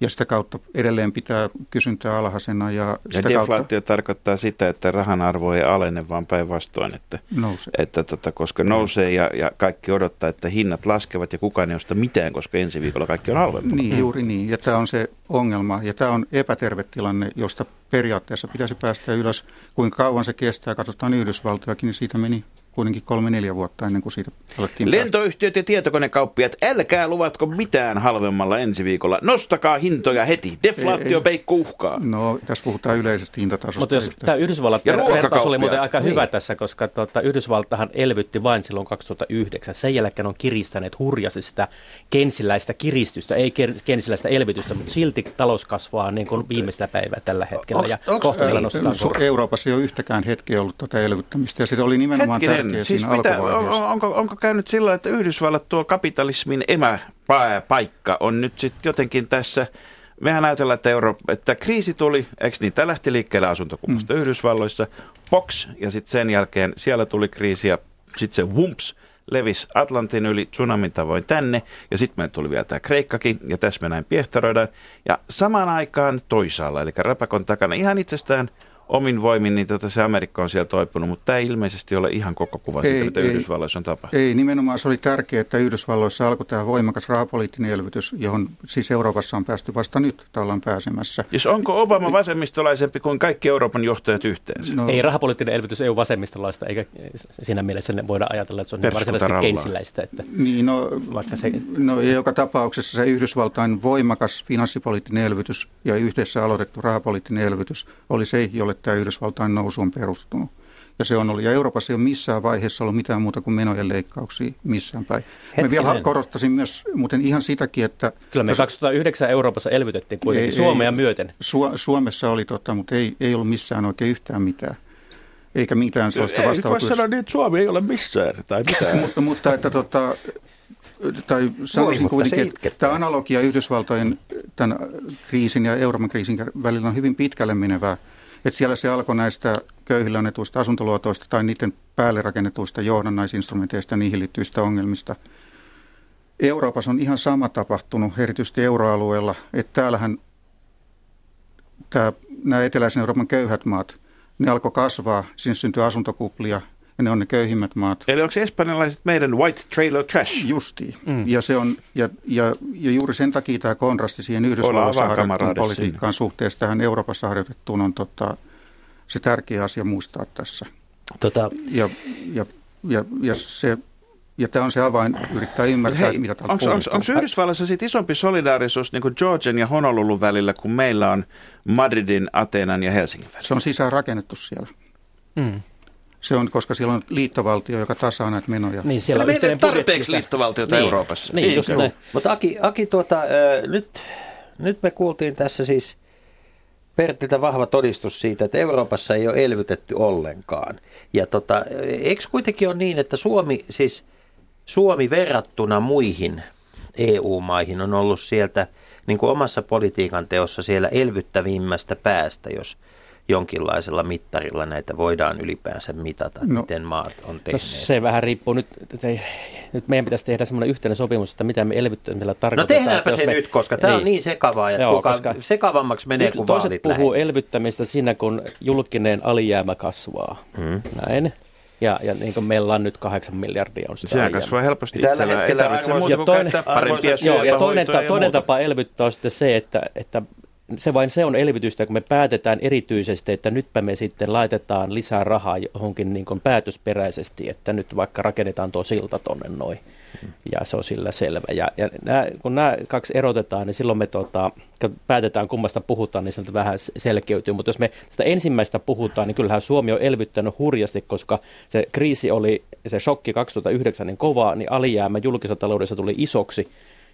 Speaker 7: Ja sitä kautta edelleen pitää kysyntää alhaisena ja
Speaker 5: Ja
Speaker 7: sitä
Speaker 5: deflaatio
Speaker 7: kautta
Speaker 5: tarkoittaa sitä, että rahan arvo ei alene, vaan päinvastoin, että,
Speaker 7: nousee.
Speaker 5: että tota, koska nousee ja, ja kaikki odottaa, että hinnat laskevat ja kukaan ei osta mitään, koska ensi viikolla kaikki on halvempaa.
Speaker 7: Niin, juuri niin. Ja tämä on se ongelma. Ja tämä on epäterve tilanne, josta periaatteessa pitäisi päästä ylös. Kuinka kauan se kestää, katsotaan Yhdysvaltojakin, niin siitä meni kuitenkin kolme-neljä vuotta ennen kuin siitä alettiin päästä.
Speaker 5: Lentoyhtiöt ja tietokonekauppiat, älkää luvatko mitään halvemmalla ensi viikolla. Nostakaa hintoja heti. Deflaatio
Speaker 7: Ei.
Speaker 5: peikko uhkaa.
Speaker 7: No, tässä puhutaan yleisesti hintatasosta.
Speaker 6: Mutta jos tämä Yhdysvallat
Speaker 5: Ja
Speaker 6: ver- vertaus oli muuten aika hyvä
Speaker 5: Niin.
Speaker 6: tässä, koska tuota, Yhdysvaltahan elvytti vain silloin 2009. Sen jälkeen on kiristäneet hurjasti sitä kensiläistä kiristystä, ei kensiläistä elvytystä, mutta silti talous kasvaa niin kuin viimeistä päivää tällä hetkellä.
Speaker 1: Onks-
Speaker 6: ja
Speaker 1: onks-
Speaker 6: kohta nostetaan korkoja.
Speaker 7: Euroopassa ei ole yhtäkään hetkeä ollut tätä elvyttämistä ja se oli nimenomaan
Speaker 5: Hetkinen,
Speaker 7: tärkeä
Speaker 5: siis mitä, on, onko, onko käynyt sillä, että Yhdysvallat tuo kapitalismin emäpaikka on nyt sitten jotenkin tässä, mehän ajatellaan, että, Euro, että kriisi tuli, eikö niin, tämä lähti liikkeelle asuntokummasta mm. Yhdysvalloissa, box, ja sitten sen jälkeen siellä tuli kriisi ja sitten se vumps levisi Atlantin yli tsunamin tavoin tänne, ja sitten meille tuli vielä tämä Kreikkakin, ja tässä me näin piehtaroidaan. Ja samaan aikaan toisaalla, eli rapakon takana, ihan itsestään omin voimin, niin tota se Amerikka on siellä toipunut, mutta tämä ei ilmeisesti ole ihan koko kuva siitä, mitä ei, Yhdysvalloissa on tapahtunut.
Speaker 7: Ei, nimenomaan se oli tärkeää, että Yhdysvalloissa alkoi tämä voimakas rahapoliittinen elvytys, johon siis Euroopassa on päästy vasta nyt, että ollaan pääsemässä.
Speaker 5: Jos onko Obama vasemmistolaisempi kuin kaikki Euroopan johtajat yhteensä?
Speaker 6: No, ei rahapoliittinen elvytys ei ole vasemmistolaista, eikä siinä mielessä ne voida ajatella, että se on niin varsinaisesti keinsiläistä. Että
Speaker 7: niin, no, vaikka se... no, joka tapauksessa se Yhdysvaltain voimakas finanssipoliittinen elvytys ja yhdessä aloitettu rahapoliittinen elvytys oli se, jolle tämä Yhdysvaltain nousu on perustunut. Ja se on ollut. Ja Euroopassa ei ole missään vaiheessa ollut mitään muuta kuin menojen leikkauksia missään päin. Hetkinen. Mä vielä korottaisin myös muuten ihan sitäkin, että...
Speaker 6: Kyllä me 2009 Euroopassa elvytettiin kuitenkin ei, Suomea ei, myöten.
Speaker 7: Su- Suomessa oli totta, mutta ei, ei ollut missään oikein yhtään mitään. Eikä mitään sellaista
Speaker 5: vastaavaa. Ei sanoa niin, että Suomi ei ole missään tai mitään.
Speaker 7: mutta, mutta että tota, tai sanoisin Voi, kuitenkin, että tämä analogia Yhdysvaltojen tämän kriisin ja Euroopan kriisin välillä on hyvin pitkälle menevää. Että siellä se alkoi näistä köyhillä annetuista asuntoluotoista tai niiden päälle rakennetuista johdannaisinstrumenteista ja niihin liittyvistä ongelmista. Euroopassa on ihan sama tapahtunut, erityisesti euroalueella, että täällähän tämä, nämä eteläisen Euroopan köyhät maat, ne alkoi kasvaa, sinne syntyi asuntokuplia ja ne on ne köyhimmät maat.
Speaker 5: Eli onko espanjalaiset meidän white trailer trash?
Speaker 7: Justiin. Mm. Ja, se on, ja, ja, ja juuri sen takia tämä kontrasti siihen Yhdysvalloissa harjoitettuun politiikkaan suhteessa tähän Euroopassa harjoitettuun on tota, se tärkeä asia muistaa tässä. Tota. Ja, ja, ja, ja se ja tämä on se avain yrittää ymmärtää, Hei, mitä täällä
Speaker 5: onko, onko, onko Yhdysvalloissa sit isompi solidaarisuus niin kuin Georgian ja Honolulun välillä, kuin meillä on Madridin, Ateenan ja Helsingin välillä?
Speaker 7: Se on sisään rakennettu siellä. Mm. Se on, koska siellä on liittovaltio, joka tasaa näitä menoja.
Speaker 5: Niin, siellä on meillä tarpeeksi liittovaltiota niin, Euroopassa.
Speaker 1: Niin, niin just näin. Mutta Aki, Aki tuota, äh, nyt, nyt me kuultiin tässä siis Pertiltä vahva todistus siitä, että Euroopassa ei ole elvytetty ollenkaan. Ja tota, eikö kuitenkin ole niin, että Suomi, siis Suomi verrattuna muihin EU-maihin on ollut sieltä niin kuin omassa politiikan teossa siellä elvyttävimmästä päästä, jos – jonkinlaisella mittarilla näitä voidaan ylipäänsä mitata, no, miten maat on no tehneet? No
Speaker 6: se vähän riippuu nyt, se, nyt meidän pitäisi tehdä semmoinen yhteinen sopimus, että mitä me elvyttämisellä
Speaker 1: tarkoitetaan. No tehdäänpä se me, nyt, koska tämä niin, on niin sekavaa, että Joo, kuka, koska sekavammaksi menee, kun
Speaker 6: vaalit puhuu
Speaker 1: lähe.
Speaker 6: elvyttämistä siinä, kun julkinen alijäämä kasvaa. Hmm. Näin. Ja, ja niin kuin meillä on nyt kahdeksan miljardia on sitä
Speaker 5: Sehän kasvaa helposti itsellä. Ei tarvitse muuta kuin
Speaker 6: toinen, parempia joo, ja toinen, ta, toinen tapa elvyttää on sitten se, että, että se vain se on elvytystä, kun me päätetään erityisesti, että nytpä me sitten laitetaan lisää rahaa johonkin niin kuin päätösperäisesti, että nyt vaikka rakennetaan tuo silta tonne noin. Ja se on sillä selvä. Ja, ja nämä, kun nämä kaksi erotetaan, niin silloin me tota, kun päätetään kummasta puhutaan, niin sieltä vähän selkeytyy. Mutta jos me sitä ensimmäistä puhutaan, niin kyllähän Suomi on elvyttänyt hurjasti, koska se kriisi oli, se shokki 2009 niin kova, niin alijäämä julkisessa taloudessa tuli isoksi.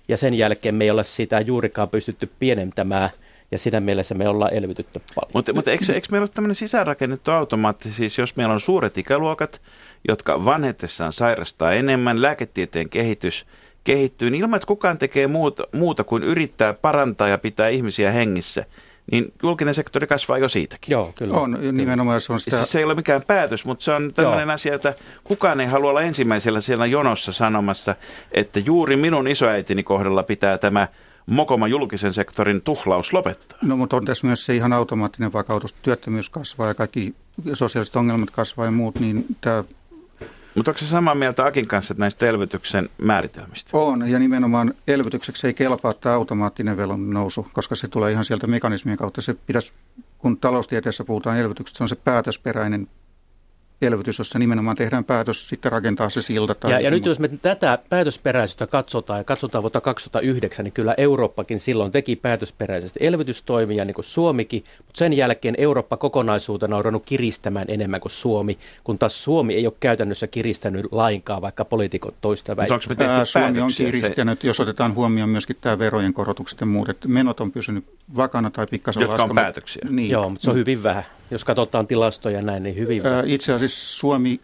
Speaker 6: Ja sen jälkeen me ei ole sitä juurikaan pystytty pienentämään – ja siinä mielessä me ollaan elvytytty paljon.
Speaker 5: Mutta, mutta eikö, eikö meillä ole tämmöinen sisäänrakennettu automaatti, siis jos meillä on suuret ikäluokat, jotka vanhetessaan sairastaa enemmän, lääketieteen kehitys kehittyy, niin ilman, että kukaan tekee muuta, muuta kuin yrittää parantaa ja pitää ihmisiä hengissä, niin julkinen sektori kasvaa jo siitäkin.
Speaker 6: Joo, kyllä.
Speaker 7: On, nimenomaan se on
Speaker 5: sitä... Siis se ei ole mikään päätös, mutta se on tämmöinen Joo. asia, että kukaan ei halua olla ensimmäisellä siellä jonossa sanomassa, että juuri minun isoäitini kohdalla pitää tämä mokoma julkisen sektorin tuhlaus lopettaa?
Speaker 7: No mutta on tässä myös se ihan automaattinen vakautus. Työttömyys kasvaa ja kaikki sosiaaliset ongelmat kasvaa ja muut, niin tämä
Speaker 5: mutta onko se samaa mieltä Akin kanssa näistä elvytyksen määritelmistä?
Speaker 7: On, ja nimenomaan elvytykseksi ei kelpaa tämä automaattinen velon nousu, koska se tulee ihan sieltä mekanismien kautta. Se pitäisi, kun taloustieteessä puhutaan elvytyksestä, se on se päätösperäinen elvytys, jossa nimenomaan tehdään päätös sitten rakentaa se silta. Tai
Speaker 6: ja, ja nyt jos me tätä päätösperäisyyttä katsotaan ja katsotaan vuotta 2009, niin kyllä Eurooppakin silloin teki päätösperäisesti elvytystoimia, niin kuin Suomikin, mutta sen jälkeen Eurooppa kokonaisuutena on ruvennut kiristämään enemmän kuin Suomi, kun taas Suomi ei ole käytännössä kiristänyt lainkaan, vaikka poliitikot toista
Speaker 7: väittävät. Suomi on kiristänyt, jos otetaan huomioon myöskin tämä verojen korotukset ja muut, että menot on pysynyt vakana tai pikkasen
Speaker 5: Jotka on päätöksiä.
Speaker 6: Niin. Joo, mutta se on hyvin vähän. Jos katsotaan tilastoja näin, niin hyvin.
Speaker 7: Itse asiassa Suomi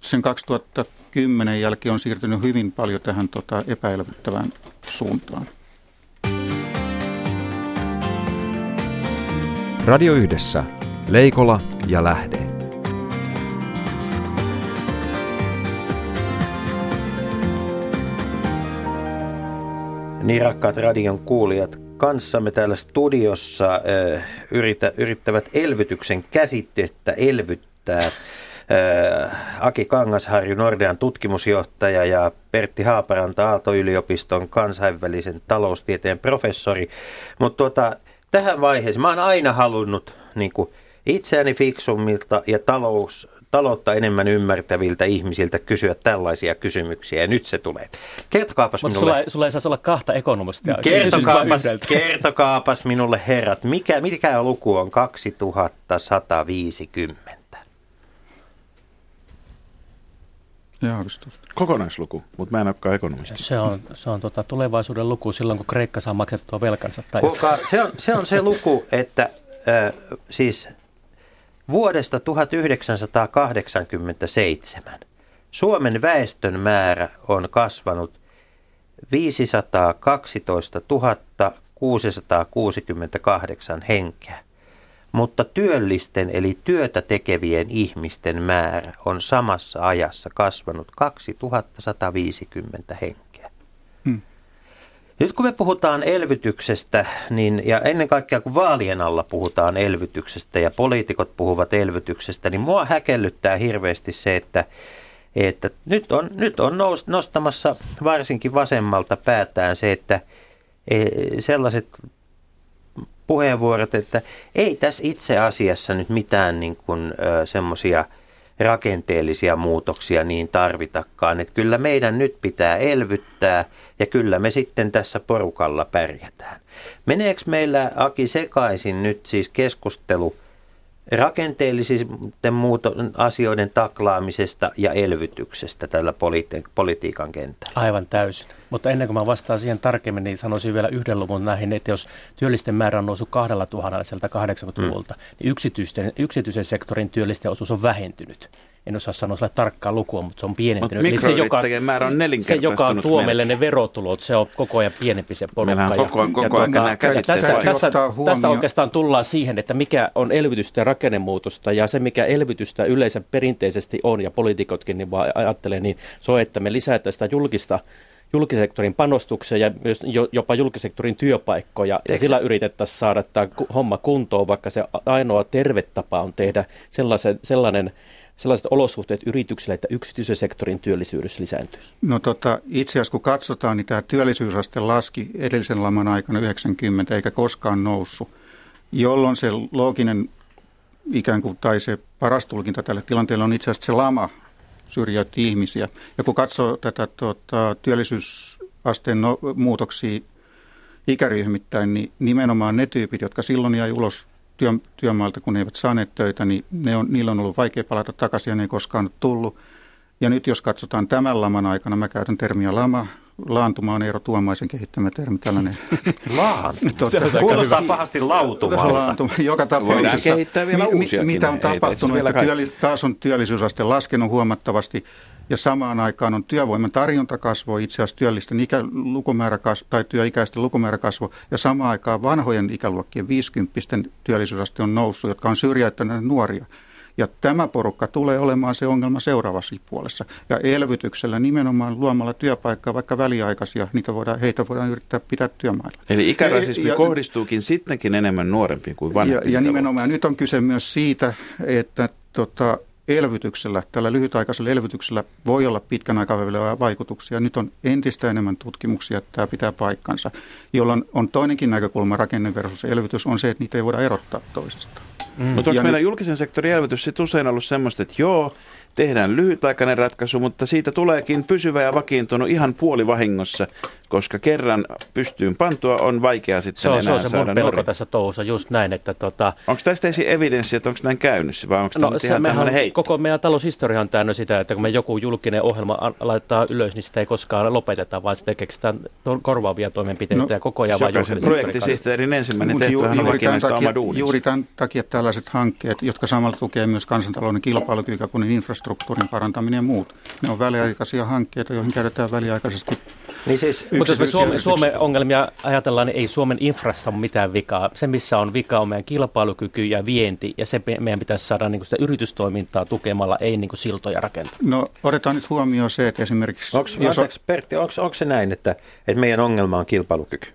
Speaker 7: sen 2010 jälkeen on siirtynyt hyvin paljon tähän tota, epäilyttävään suuntaan.
Speaker 3: Radio Yhdessä. Leikola ja Lähde.
Speaker 1: Niin rakkaat radion kuulijat, kanssamme täällä studiossa äh, yritä, yrittävät elvytyksen käsitettä elvyttää äh, Aki Kangasharju, Nordean tutkimusjohtaja ja Pertti Haaparanta Aalto-yliopiston kansainvälisen taloustieteen professori. Mutta tuota, tähän vaiheeseen mä oon aina halunnut niin kuin, itseäni fiksummilta ja talous, taloutta enemmän ymmärtäviltä ihmisiltä kysyä tällaisia kysymyksiä, ja nyt se tulee. Kertokaapas
Speaker 6: Mutta
Speaker 1: minulle...
Speaker 6: sulla, ei- sulla ei saisi olla kahta ekonomistia.
Speaker 1: Kertokaapas, kertokaapas minulle herrat, mikä, mikä luku on 2150?
Speaker 7: Jaavistusta.
Speaker 5: Kokonaisluku, mutta mä en olekaan ekonomisti.
Speaker 6: Se on, se on tota, tulevaisuuden luku silloin, kun Kreikka saa maksettua velkansa. Tai
Speaker 1: Kuulkaa, se, on, se on se luku, että äh, siis vuodesta 1987 Suomen väestön määrä on kasvanut 512 668 henkeä, mutta työllisten eli työtä tekevien ihmisten määrä on samassa ajassa kasvanut 2150 henkeä. Nyt kun me puhutaan elvytyksestä, niin, ja ennen kaikkea kun vaalien alla puhutaan elvytyksestä ja poliitikot puhuvat elvytyksestä, niin mua häkellyttää hirveästi se, että, että nyt on, nyt on nous, nostamassa varsinkin vasemmalta päätään se, että e, sellaiset puheenvuorot, että ei tässä itse asiassa nyt mitään niin semmoisia rakenteellisia muutoksia niin tarvitakaan. Että kyllä meidän nyt pitää elvyttää ja kyllä me sitten tässä porukalla pärjätään. Meneekö meillä Aki sekaisin nyt siis keskustelu rakenteellisten muuto- asioiden taklaamisesta ja elvytyksestä tällä politi- politiikan kentällä?
Speaker 6: Aivan täysin. Mutta ennen kuin mä vastaan siihen tarkemmin, niin sanoisin vielä yhden luvun näihin, että jos työllisten määrä on noussut kahdella tuhannella sieltä 80-luvulta, mm. niin yksityisten, yksityisen sektorin työllisten osuus on vähentynyt. En osaa sanoa sille tarkkaa lukua, mutta se on pienentynyt.
Speaker 5: Mutta
Speaker 6: Eli se, joka,
Speaker 5: määrä on
Speaker 6: se, joka tuo meille ne verotulot, se on koko ajan pienempi se porukka.
Speaker 5: Meillähän on koko ajan- koko ajan nämä käsitteet
Speaker 6: tässä,
Speaker 5: vaihtuu.
Speaker 6: tässä,
Speaker 7: Ottaa
Speaker 6: tästä oikeastaan tullaan siihen, että mikä on elvytystä ja rakennemuutosta ja se, mikä elvytystä yleensä perinteisesti on ja poliitikotkin niin vaan ajattelee, niin se on, että me lisätään sitä julkista julkisektorin panostuksia ja myös jo, jopa julkisektorin työpaikkoja. Ja sillä yritettäisiin saada tämä homma kuntoon, vaikka se ainoa terve tapa on tehdä sellaisen, sellainen, sellaiset olosuhteet yrityksille, että yksityisen sektorin työllisyys lisääntyisi.
Speaker 7: No tota, itse asiassa kun katsotaan, niin tämä työllisyysaste laski edellisen laman aikana 90 eikä koskaan noussut, jolloin se looginen ikään kuin, tai se paras tulkinta tälle tilanteelle on itse asiassa se lama syrjäytti ihmisiä. Ja kun katsoo tätä tota, työllisyysasteen no, muutoksia ikäryhmittäin, niin nimenomaan ne tyypit, jotka silloin jäi ulos työ, työmaalta, kun ne eivät saaneet töitä, niin ne on, niillä on ollut vaikea palata takaisin ja ne ei koskaan ole tullut. Ja nyt jos katsotaan tämän laman aikana, mä käytän termiä lama, laantuma on Eero Tuomaisen kehittämä termi, tällainen
Speaker 1: Laantuma.
Speaker 7: Totta.
Speaker 1: Kuulostaa pahasti lautumalta.
Speaker 7: laantuma. Joka tapauksessa,
Speaker 5: kehittää vielä uusiakin.
Speaker 7: mitä on
Speaker 5: ei
Speaker 7: tapahtunut, että työli, taas on työllisyysaste laskenut huomattavasti ja samaan aikaan on työvoiman tarjonta kasvoi, itse asiassa työllisten ikä, lukumäärä kas, tai työikäisten lukumäärä kasvoi ja samaan aikaan vanhojen ikäluokkien 50 työllisyysaste on noussut, jotka on syrjäyttäneet nuoria. Ja tämä porukka tulee olemaan se ongelma seuraavassa puolessa. Ja elvytyksellä nimenomaan luomalla työpaikkaa, vaikka väliaikaisia, niitä voidaan, heitä voidaan yrittää pitää työmailla.
Speaker 5: Eli ikärasismi
Speaker 7: Ja- ja-
Speaker 5: kohdistuukin sittenkin enemmän nuorempiin kuin
Speaker 7: Ja,
Speaker 5: vanhempiin.
Speaker 7: ja nimenomaan nyt on kyse myös siitä, että tota, elvytyksellä, tällä lyhytaikaisella elvytyksellä voi olla pitkän aikavälillä vaikutuksia. Nyt on entistä enemmän tutkimuksia, että tämä pitää paikkansa, jolloin on toinenkin näkökulma rakenne versus elvytys on se, että niitä ei voida erottaa toisistaan.
Speaker 5: Mm. Mutta onko meillä
Speaker 7: nyt-
Speaker 5: julkisen sektorin elvytys sit usein ollut semmoista, että joo, tehdään lyhytaikainen ratkaisu, mutta siitä tuleekin pysyvä ja vakiintunut ihan puolivahingossa, koska kerran pystyyn pantua on vaikea sitten
Speaker 6: Se on, se
Speaker 5: enää
Speaker 6: on se
Speaker 5: saada
Speaker 6: mun pelko
Speaker 5: nurin.
Speaker 6: tässä touhussa, just näin, että tota,
Speaker 5: Onko tästä edes evidenssiä, että onko näin käynyt, vai onko tämä
Speaker 6: No, se
Speaker 5: ihan
Speaker 6: mehän,
Speaker 5: heitto?
Speaker 6: koko meidän taloushistoria on täynnä sitä, että kun me joku julkinen ohjelma laittaa ylös, niin sitä ei koskaan lopeteta, vaan sitten keksitään to- korvaavia toimenpiteitä
Speaker 7: No,
Speaker 6: ja koko ajan vaan
Speaker 5: Jokaisen
Speaker 6: julkinen
Speaker 5: projektisihteerin ensimmäinen tehtävä on
Speaker 7: juuri, tämän
Speaker 5: oma
Speaker 7: takia,
Speaker 5: duuninsa.
Speaker 7: juuri tämän takia tällaiset hankkeet, jotka samalla tukee myös kansantalouden kilpailukykyä, kuin infrastruktuurin parantaminen ja muut. Ne on väliaikaisia hankkeita, joihin käytetään väliaikaisesti
Speaker 1: Niin siis,
Speaker 6: Mutta jos me Suomen. Suomen ongelmia ajatellaan, niin ei Suomen infrassa ole mitään vikaa. Se, missä on vika, on meidän kilpailukyky ja vienti, ja se me- meidän pitäisi saada niin kuin sitä yritystoimintaa tukemalla, ei niin kuin siltoja rakentaa.
Speaker 7: No otetaan nyt huomioon se, että esimerkiksi...
Speaker 1: onko,
Speaker 7: jos on-
Speaker 1: Pertti, onko, se näin, että, että meidän ongelma on kilpailukyky?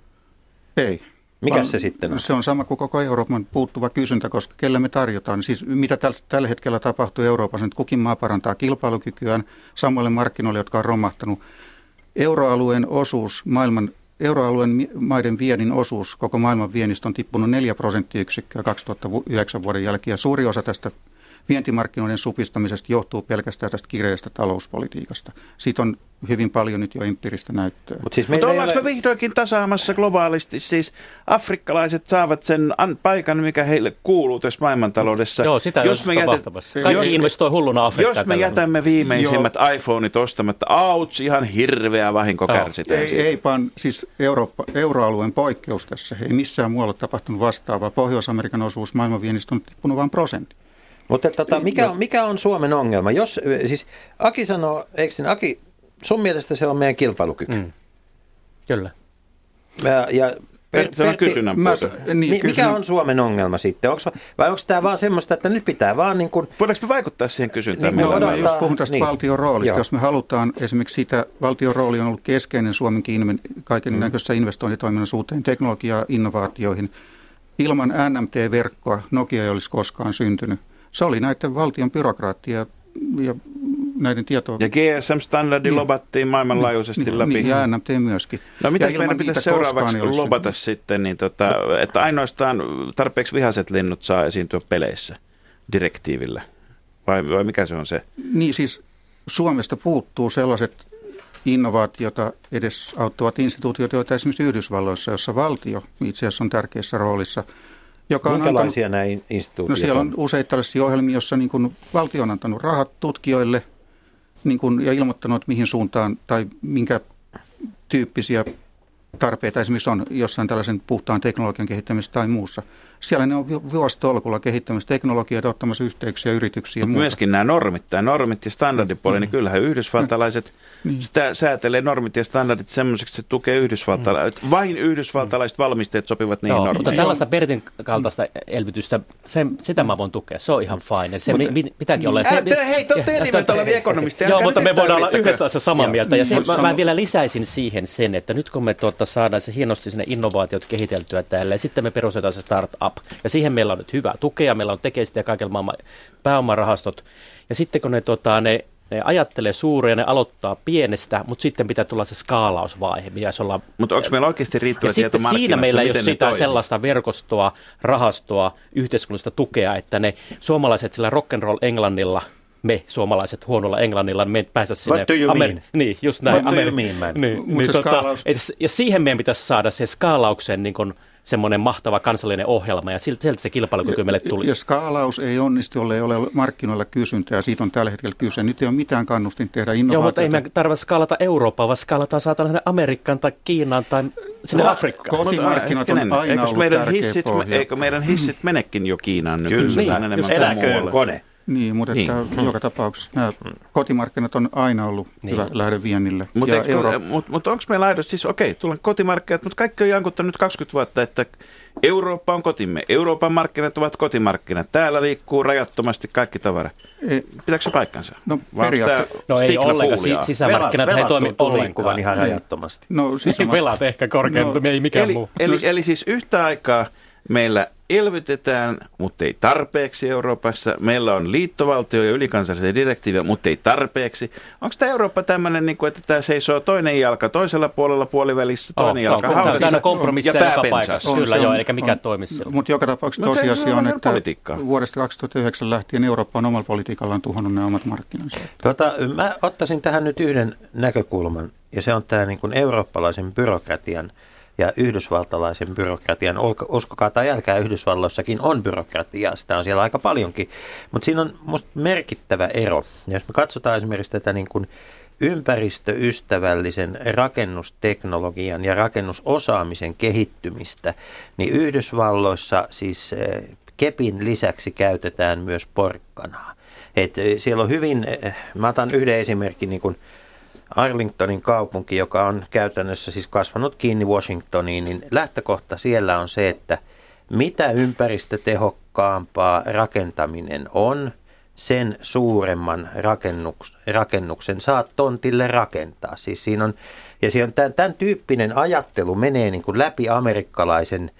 Speaker 7: Ei.
Speaker 1: Mikä se sitten on?
Speaker 7: Se on sama kuin koko Euroopan puuttuva kysyntä, koska kelle me tarjotaan. Siis mitä täl, tällä hetkellä tapahtuu Euroopassa, että kukin maa parantaa kilpailukykyään samoille markkinoille, jotka on romahtanut. Euroalueen osuus, maailman, euroalueen maiden viennin osuus koko maailman viennistä on tippunut 4 prosenttiyksikköä 2009 vuoden jälkeen. Ja suuri osa tästä vientimarkkinoiden supistamisesta johtuu pelkästään tästä kireästä talouspolitiikasta. Siitä on hyvin paljon nyt jo empiiristä näyttöä.
Speaker 1: Mutta siis
Speaker 5: Mutta
Speaker 1: meillä ei
Speaker 5: ollaanko
Speaker 1: ole...
Speaker 5: me vihdoinkin tasaamassa globaalisti? Siis afrikkalaiset saavat sen an- paikan, mikä heille kuuluu tässä maailmantaloudessa.
Speaker 6: Joo, sitä jos me
Speaker 5: jätet-.
Speaker 6: Kaikki
Speaker 5: jos-
Speaker 6: investoi hulluna Afrikkaan.
Speaker 5: Jos me
Speaker 6: tällä
Speaker 5: jätämme viimeisimmät iPhoneit ostamatta, auts, ihan hirveä vahinko
Speaker 6: Joo.
Speaker 5: kärsitään
Speaker 7: Ei,
Speaker 5: siitä.
Speaker 7: ei vaan siis Eurooppa, euroalueen poikkeus tässä. Ei missään muualla tapahtunut vastaavaa. Pohjois-Amerikan osuus maailmanviennistä on tippunut vain prosentti.
Speaker 1: Mutta tota, mikä, on, mikä on Suomen ongelma? Jos, siis Aki sanoo, eikö niin, Aki, sun mielestä se on meidän kilpailukyky. Mm.
Speaker 6: Kyllä.
Speaker 1: Ja, ja
Speaker 5: Pertti sanoo kysynnän
Speaker 7: Mä, niin,
Speaker 1: Mi- mikä
Speaker 7: kysynnän-
Speaker 1: on Suomen ongelma sitten? Onks, vai onko tämä vaan semmoista, että nyt pitää vaan niin kuin,
Speaker 5: Voidaanko me vaikuttaa siihen kysyntään?
Speaker 1: Niin,
Speaker 7: No,
Speaker 5: lailla?
Speaker 7: just puhun tästä
Speaker 1: niin.
Speaker 7: valtion roolista.
Speaker 1: Joo.
Speaker 7: Jos me halutaan esimerkiksi sitä, valtion rooli on ollut keskeinen Suomenkin kaiken näköisessä investointitoiminnassa uuteen teknologiaan, innovaatioihin. Ilman NMT-verkkoa Nokia ei olisi koskaan syntynyt. Se oli näiden valtion byrokraattia ja näiden tietoa...
Speaker 5: Ja GSM-standardi
Speaker 7: Niin.
Speaker 5: lobattiin maailmanlaajuisesti läpi.
Speaker 7: Niin, ja NMT myöskin.
Speaker 5: No mitä meidän pitäisi seuraavaksi lobata sitten, niin tota, että ainoastaan tarpeeksi vihaset linnut saa esiintyä peleissä direktiivillä? Vai, vai mikä se on se?
Speaker 7: Niin siis Suomesta puuttuu sellaiset innovaatiota edes auttavat instituutiot, joita esimerkiksi Yhdysvalloissa, jossa valtio itse asiassa on tärkeässä roolissa, joka on antanut,
Speaker 1: nämä instituutiot
Speaker 7: no siellä
Speaker 1: on?
Speaker 7: on useita tällaisia ohjelmia, joissa niin kuin valtio on antanut rahat tutkijoille niin kuin, ja ilmoittanut, että mihin suuntaan tai minkä tyyppisiä tarpeita esimerkiksi on jossain tällaisen puhtaan teknologian kehittämisessä tai muussa. Siellä ne on vu- vuositolkulla kehittämässä teknologiaa, ottamassa yhteyksiä yrityksiin ja
Speaker 5: Mutta
Speaker 7: muuta.
Speaker 5: myöskin nämä normit, tämä normit ja standardipuoli, niin kyllähän yhdysvaltalaiset sitä säätelee normit ja standardit semmoiseksi, että se tukee yhdysvaltalaiset. Vain yhdysvaltalaiset valmisteet sopivat niihin
Speaker 6: Joo, mutta
Speaker 5: normeihin.
Speaker 6: tällaista Bertin kaltaista elvytystä, se, sitä mä voin tukea. Se on ihan fine. Se mi, mi, pitääkin olla. Se,
Speaker 5: Älä hei, te olette eri olevia ekonomisteja,
Speaker 6: Joo, mutta me voidaan olla yhdessä asiassa samaa mieltä. Ja se,
Speaker 7: Mutta
Speaker 6: mä, mä vielä lisäisin siihen sen, että nyt kun me tuota, saadaan se hienosti sinne innovaatiot kehiteltyä täällä, ja sitten me perustetaan se startup. Ja siihen meillä on nyt hyvä tukea, meillä on tekeistä ja kaikilla maailman pääomarahastot. Ja sitten kun ne, tota, ne ne ajattelee suuria, ne aloittaa pienestä, mutta sitten pitää tulla se skaalausvaihe, pitäisi olla
Speaker 5: Mutta onko meillä oikeasti riittävä
Speaker 6: ja
Speaker 5: tieto
Speaker 6: sitten siinä meillä ei ole sitä
Speaker 5: toimii?
Speaker 6: sellaista verkostoa, rahastoa, yhteiskunnallista tukea, että ne suomalaiset sillä rock'n'roll Englannilla, me suomalaiset huonolla Englannilla, me ei päästä sinne.
Speaker 1: What do you mean?
Speaker 6: Niin, just näin.
Speaker 1: What do you mean, man?
Speaker 6: Niin,
Speaker 7: Mut
Speaker 6: niin,
Speaker 7: se
Speaker 6: tota,
Speaker 7: skaalaus-
Speaker 6: et ja siihen meidän pitäisi saada se skaalauksen niin kuin, semmoinen mahtava kansallinen ohjelma, ja siltä sieltä se kilpailukyky meille tulisi.
Speaker 7: Ja skaalaus ei onnistu, jollei ole markkinoilla kysyntää. Siitä on tällä hetkellä kyse. Nyt ei ole mitään kannustin tehdä
Speaker 6: Joo,
Speaker 7: innovaatiota.
Speaker 6: mutta ei me tarvitse skaalata Eurooppaan, vaan skaalataan saatana sinne Amerikkaan tai Kiinaan tai sinne
Speaker 7: Ko-
Speaker 6: Afrikkaan.
Speaker 7: ko- Kotimarkkinat on aina ollut
Speaker 5: meidän hissit,
Speaker 7: pohja.
Speaker 5: Eikö meidän hissit menekin jo Kiinaan
Speaker 1: Kyllä.
Speaker 5: nykyisellään
Speaker 6: Niin,
Speaker 5: enemmän
Speaker 1: Eläköön kone.
Speaker 7: Niin, mutta
Speaker 5: Niin.
Speaker 7: että joka tapauksessa nämä kotimarkkinat on aina ollut niin. hyvä lähde viennille.
Speaker 5: Mutta
Speaker 7: ja euro...
Speaker 5: mut, mut onko meillä aidosti, siis okei, tullaan kotimarkkinat, mutta kaikki on jankuttanut nyt 20 vuotta, että Eurooppa on kotimme. Euroopan markkinat ovat kotimarkkinat. Täällä liikkuu rajattomasti kaikki tavara.
Speaker 7: Ei,
Speaker 5: Pitääkö se paikkansa?
Speaker 7: No,
Speaker 6: No ei ollenkaan, si- sisämarkkinat ei toimi ollenkaan.
Speaker 1: ihan rajattomasti.
Speaker 7: no, siis
Speaker 6: Niin, Velat ehkä korkeampi,
Speaker 7: No,
Speaker 6: no, ei mikään
Speaker 5: Eli,
Speaker 6: muu.
Speaker 5: eli, eli siis yhtä aikaa meillä elvytetään, mutta ei tarpeeksi Euroopassa. Meillä on liittovaltio ja ylikansallisia direktiivejä, mutta ei tarpeeksi. Onko tämä Eurooppa tämmöinen, niin kuin, että tämä seisoo toinen jalka toisella puolella puolivälissä, toinen
Speaker 6: on,
Speaker 5: jalka
Speaker 6: on,
Speaker 5: haudassa
Speaker 6: täynnä kompromisseja
Speaker 5: ja
Speaker 6: joka paikassa.
Speaker 5: pensassa?
Speaker 6: Kyllä
Speaker 7: se
Speaker 6: joo,
Speaker 7: on-
Speaker 6: eikä mikään
Speaker 7: on.
Speaker 6: toimi silloin.
Speaker 7: Mutta joka tapauksessa
Speaker 5: No
Speaker 7: tosiasia
Speaker 5: on
Speaker 7: on, että
Speaker 5: politiikkaa.
Speaker 7: vuodesta 2009 lähtien Eurooppa on omalla politiikallaan tuhonnut ne omat markkinansa.
Speaker 1: Tota, mä ottaisin tähän nyt yhden näkökulman, ja se on tämä niin kuin eurooppalaisen byrokratian ja yhdysvaltalaisen byrokratian. Uskokaa tai älkää, Yhdysvalloissakin on byrokratiaa, sitä on siellä aika paljonkin. Mutta siinä on musta merkittävä ero. Jos me katsotaan esimerkiksi tätä niin kuin ympäristöystävällisen rakennusteknologian ja rakennusosaamisen kehittymistä, niin Yhdysvalloissa siis eh, kepin lisäksi käytetään myös porkkanaa. Et eh, siellä on hyvin, eh, mä otan yhden esimerkin niin kuin Arlingtonin kaupunki, joka on käytännössä siis kasvanut kiinni Washingtoniin, niin lähtökohta siellä on se, että mitä ympäristötehokkaampaa rakentaminen on, sen suuremman rakennuks, rakennuksen saat tontille rakentaa. Siis siinä on, ja siinä on tämän, tämän tyyppinen ajattelu menee niin kuin läpi amerikkalaisen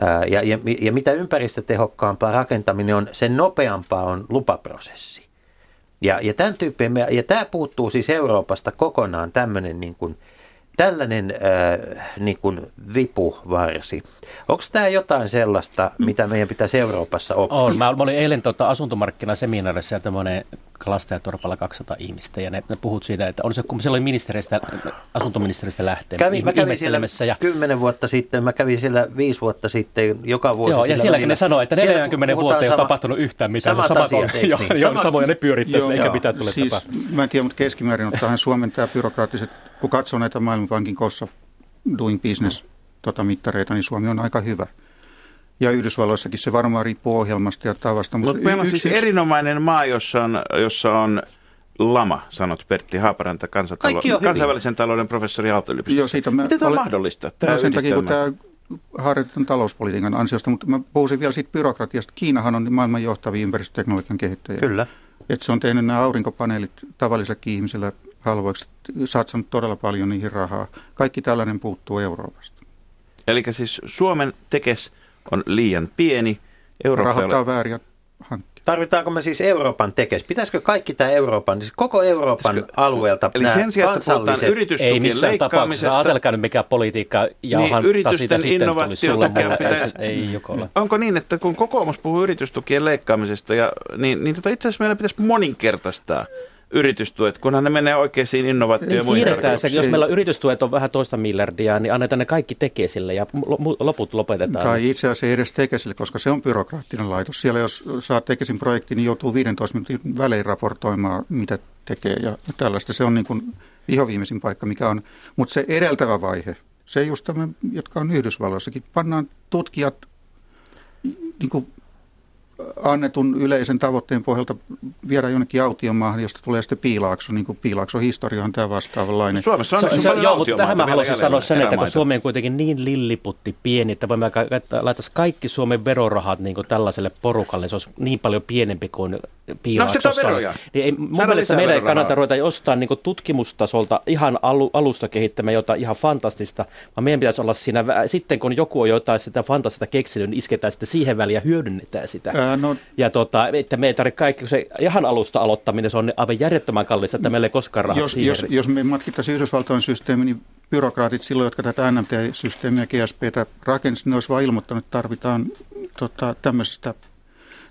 Speaker 1: ää, ja, ja, ja mitä ympäristötehokkaampaa rakentaminen on, sen nopeampaa on lupaprosessi. Ja, ja, tämän tyyppinen, ja tämä puuttuu siis Euroopasta kokonaan tämmöinen niin kuin, tällainen äh, niin kuin vipuvarsi. Onko tämä jotain sellaista, mitä meidän pitäisi Euroopassa oppia?
Speaker 6: On. Mä, olin eilen tota, asuntomarkkinaseminaarissa ja tämmöinen kalastajatorpalla 200 ihmistä ja ne, ne puhut siitä, että on se, kun siellä oli ministeristä, asuntoministeristä lähtien
Speaker 1: kävin, mä kävin siellä ja... kymmenen vuotta sitten, mä kävin siellä viisi vuotta sitten, joka vuosi
Speaker 6: Joo, ja sielläkin ne sanoi, että 40 vuotta ei ole tapahtunut yhtään mitään.
Speaker 1: Samat
Speaker 6: samat
Speaker 1: asiat,
Speaker 6: joo,
Speaker 1: niin?
Speaker 6: joo,
Speaker 1: Samat-
Speaker 6: samoja ne pyörittäisi, eikä mitään tule
Speaker 7: siis,
Speaker 6: tapahtumaan.
Speaker 7: Mä en tiedä, mutta keskimäärin ottaen Suomen tämä byrokraattiset, kun katsoo näitä Maailmanpankin kossa doing business tota, mittareita, niin Suomi on aika hyvä. Ja Yhdysvalloissakin se varmaan riippuu ohjelmasta ja tavasta.
Speaker 5: Mutta meillä on
Speaker 7: yksi-
Speaker 5: siis
Speaker 7: yksi-
Speaker 5: erinomainen maa, jossa on, jossa on lama, sanot Pertti Haaparanta, kansantalo-
Speaker 1: on hyvin.
Speaker 5: kansainvälisen talouden professori Aalto-yliopistossa.
Speaker 7: Joo, siitä mä
Speaker 5: Miten tämä on
Speaker 7: olen-
Speaker 5: mahdollista?
Speaker 7: No
Speaker 5: Tämä
Speaker 7: sen takia, kun tämä harjoitetaan talouspolitiikan ansiosta, mutta mä puhuisin vielä siitä byrokratiasta. Kiinahan on maailman johtavia ympäristöteknologian kehittäjiä.
Speaker 1: Kyllä.
Speaker 7: Että se on tehnyt nämä aurinkopaneelit tavallisellekin ihmisille halvoiksi, satsannut todella paljon niihin rahaa. Kaikki tällainen puuttuu Euroopasta.
Speaker 5: Eli siis Suomen tekes on liian pieni. Eurooppa ei
Speaker 7: Rahoittaa vääriä hankkeita.
Speaker 1: Tarvitaanko me siis Euroopan tekes? Pitäisikö kaikki tämä Euroopan, siis koko Euroopan
Speaker 5: Pitäisikö-
Speaker 1: alueelta
Speaker 5: Eli sen sijaan, että puhutaan
Speaker 6: Ei
Speaker 5: yritystukien
Speaker 6: missään tapauksessa.
Speaker 5: leikkaamisesta,
Speaker 6: Ajatelkaa nyt mikä politiikka ja
Speaker 5: Niin, yritysten
Speaker 6: siitä sitten tulisi
Speaker 5: innovaatiotukea pitäisi-
Speaker 6: Ei jokolla.
Speaker 5: Onko niin, että kun kokoomus puhuu yritystukien leikkaamisesta, ja, niin, niin tota itse asiassa meillä pitäisi moninkertaistaa yritystuet, kunhan ne menee oikeisiin innovaatioihin ja
Speaker 6: Niin
Speaker 5: muihin
Speaker 6: siirretään se, jos meillä on yritystuet on vähän toista miljardia, niin annetaan ne kaikki tekesille ja loput lopetetaan.
Speaker 7: Tai itse asiassa ei edes Tekesille, koska se on byrokraattinen laitos. Siellä jos saa Tekesin projekti, niin joutuu 15 minuutin välein raportoimaan, mitä tekee ja tällaista. Se on niin kuin vihoviimeisin paikka, mikä on. Mutta se edeltävä vaihe, se just tämä, jotka on Yhdysvalloissakin, pannaan tutkijat niin kuin annetun yleisen tavoitteen pohjalta viedä jonnekin autiomaahan, josta tulee sitten piilaakso, niin kuin piilaakso historia on tämä vastaavanlainen.
Speaker 5: Suomessa on
Speaker 6: Se, se, joo, mutta tähän mä haluaisin sanoa sen, että kun. Suomi on kuitenkin niin lilliputti pieni, että voimme laittaa kaikki Suomen verorahat niin kuin tällaiselle porukalle, se olisi niin paljon pienempi kuin.
Speaker 5: Nostetaan veroja.
Speaker 6: Niin ei, mun
Speaker 5: Saadaan
Speaker 6: mielestä meidän ei kannata ruveta jostain niin tutkimustasolta ihan alu, alusta kehittämään jotain ihan fantastista, vaan meidän pitäisi olla siinä, sitten kun joku on jotain sitä fantastista keksinyt, niin isketään sitten siihen väliin ja hyödynnetään sitä.
Speaker 7: Ää, no,
Speaker 6: Ja tota, että me ei tarvitse kaikki, se ihan alusta aloittaminen, se on aivan järjettömän kallista, että meillä ei koskaan rahat
Speaker 7: jos,
Speaker 6: siihen.
Speaker 7: jos, jos me matkittaisiin Yhdysvaltojen systeemi, niin byrokraatit silloin, jotka tätä NMT-systeemiä GSPtä rakensivat, ne olisi vain ilmoittanut, että tarvitaan tota, tämmöisestä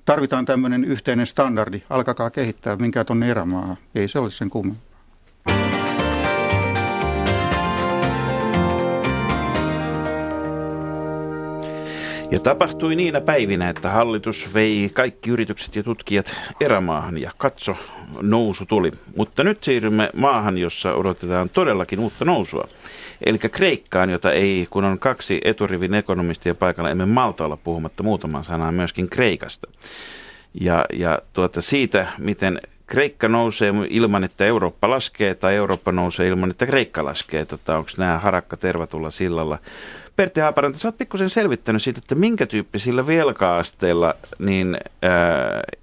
Speaker 7: Tarvitaan tämmöinen yhteinen standardi. Alkakaa kehittää, minkään tuonne erämaahan. Ei se olisi sen kummempaa.
Speaker 5: Ja tapahtui niinä päivinä, että hallitus vei kaikki yritykset ja tutkijat erämaahan ja katso, nousu tuli. Mutta nyt siirrymme maahan, jossa odotetaan todellakin uutta nousua. Eli Kreikkaan, jota ei, kun on kaksi eturivin ekonomistia paikalla, emme malta olla puhumatta muutaman sanaa myöskin Kreikasta. Ja, ja tuota, siitä, miten Kreikka nousee ilman, että Eurooppa laskee, tai Eurooppa nousee ilman, että Kreikka laskee. Tota, Onko nämä harakka tervatulla sillalla? Pertti Haaparanta, sä oot pikkusen selvittänyt siitä, että minkä tyyppisillä velka-asteilla niin ää,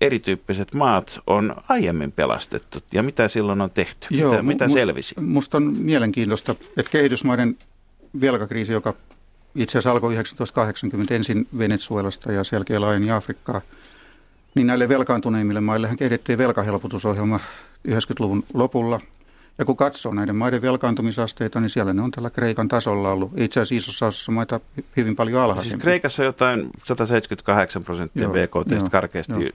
Speaker 5: erityyppiset maat on aiemmin pelastettu, ja mitä silloin on tehty? mitä,
Speaker 7: mu-
Speaker 5: mitä
Speaker 7: must-
Speaker 5: selvisi?
Speaker 7: Musta on mielenkiintoista, että kehitysmaiden velkakriisi, joka itse asiassa alkoi 1980 ensin Venezuelasta ja sen jälkeen laajeni Afrikkaa, niin näille velkaantuneimmille maille kehitettiin velkahelpotusohjelma 90-luvun lopulla. Ja kun katsoo näiden maiden velkaantumisasteita, niin siellä ne on tällä Kreikan tasolla ollut. Itse asiassa isossa osassa maita hyvin paljon
Speaker 5: Siis
Speaker 7: alhaisempi.
Speaker 5: Kreikassa jotain 178 prosenttia
Speaker 7: Joo,
Speaker 5: BKT
Speaker 7: joo,
Speaker 5: karkeasti.
Speaker 7: joo.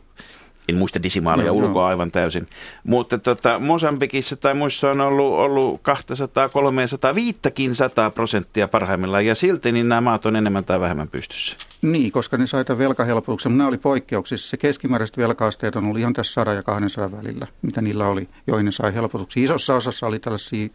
Speaker 5: En muista desimaaleja
Speaker 7: Joo,
Speaker 5: ulkoa
Speaker 7: joo.
Speaker 5: aivan täysin. Mutta tota, Mosambikissa tai muissa on ollut, ollut 200, 300, 500 prosenttia parhaimmillaan. Ja silti niin nämä maat on enemmän tai vähemmän pystyssä.
Speaker 7: Niin, koska ne sai tämän velkahelpotuksen, mutta nämä oli poikkeuksissa. Se keskimääräiset velkaasteet on ollut ihan tässä 100 ja 200 välillä, mitä niillä oli, joihin ne sai helpotuksia. Isossa osassa oli tällaisia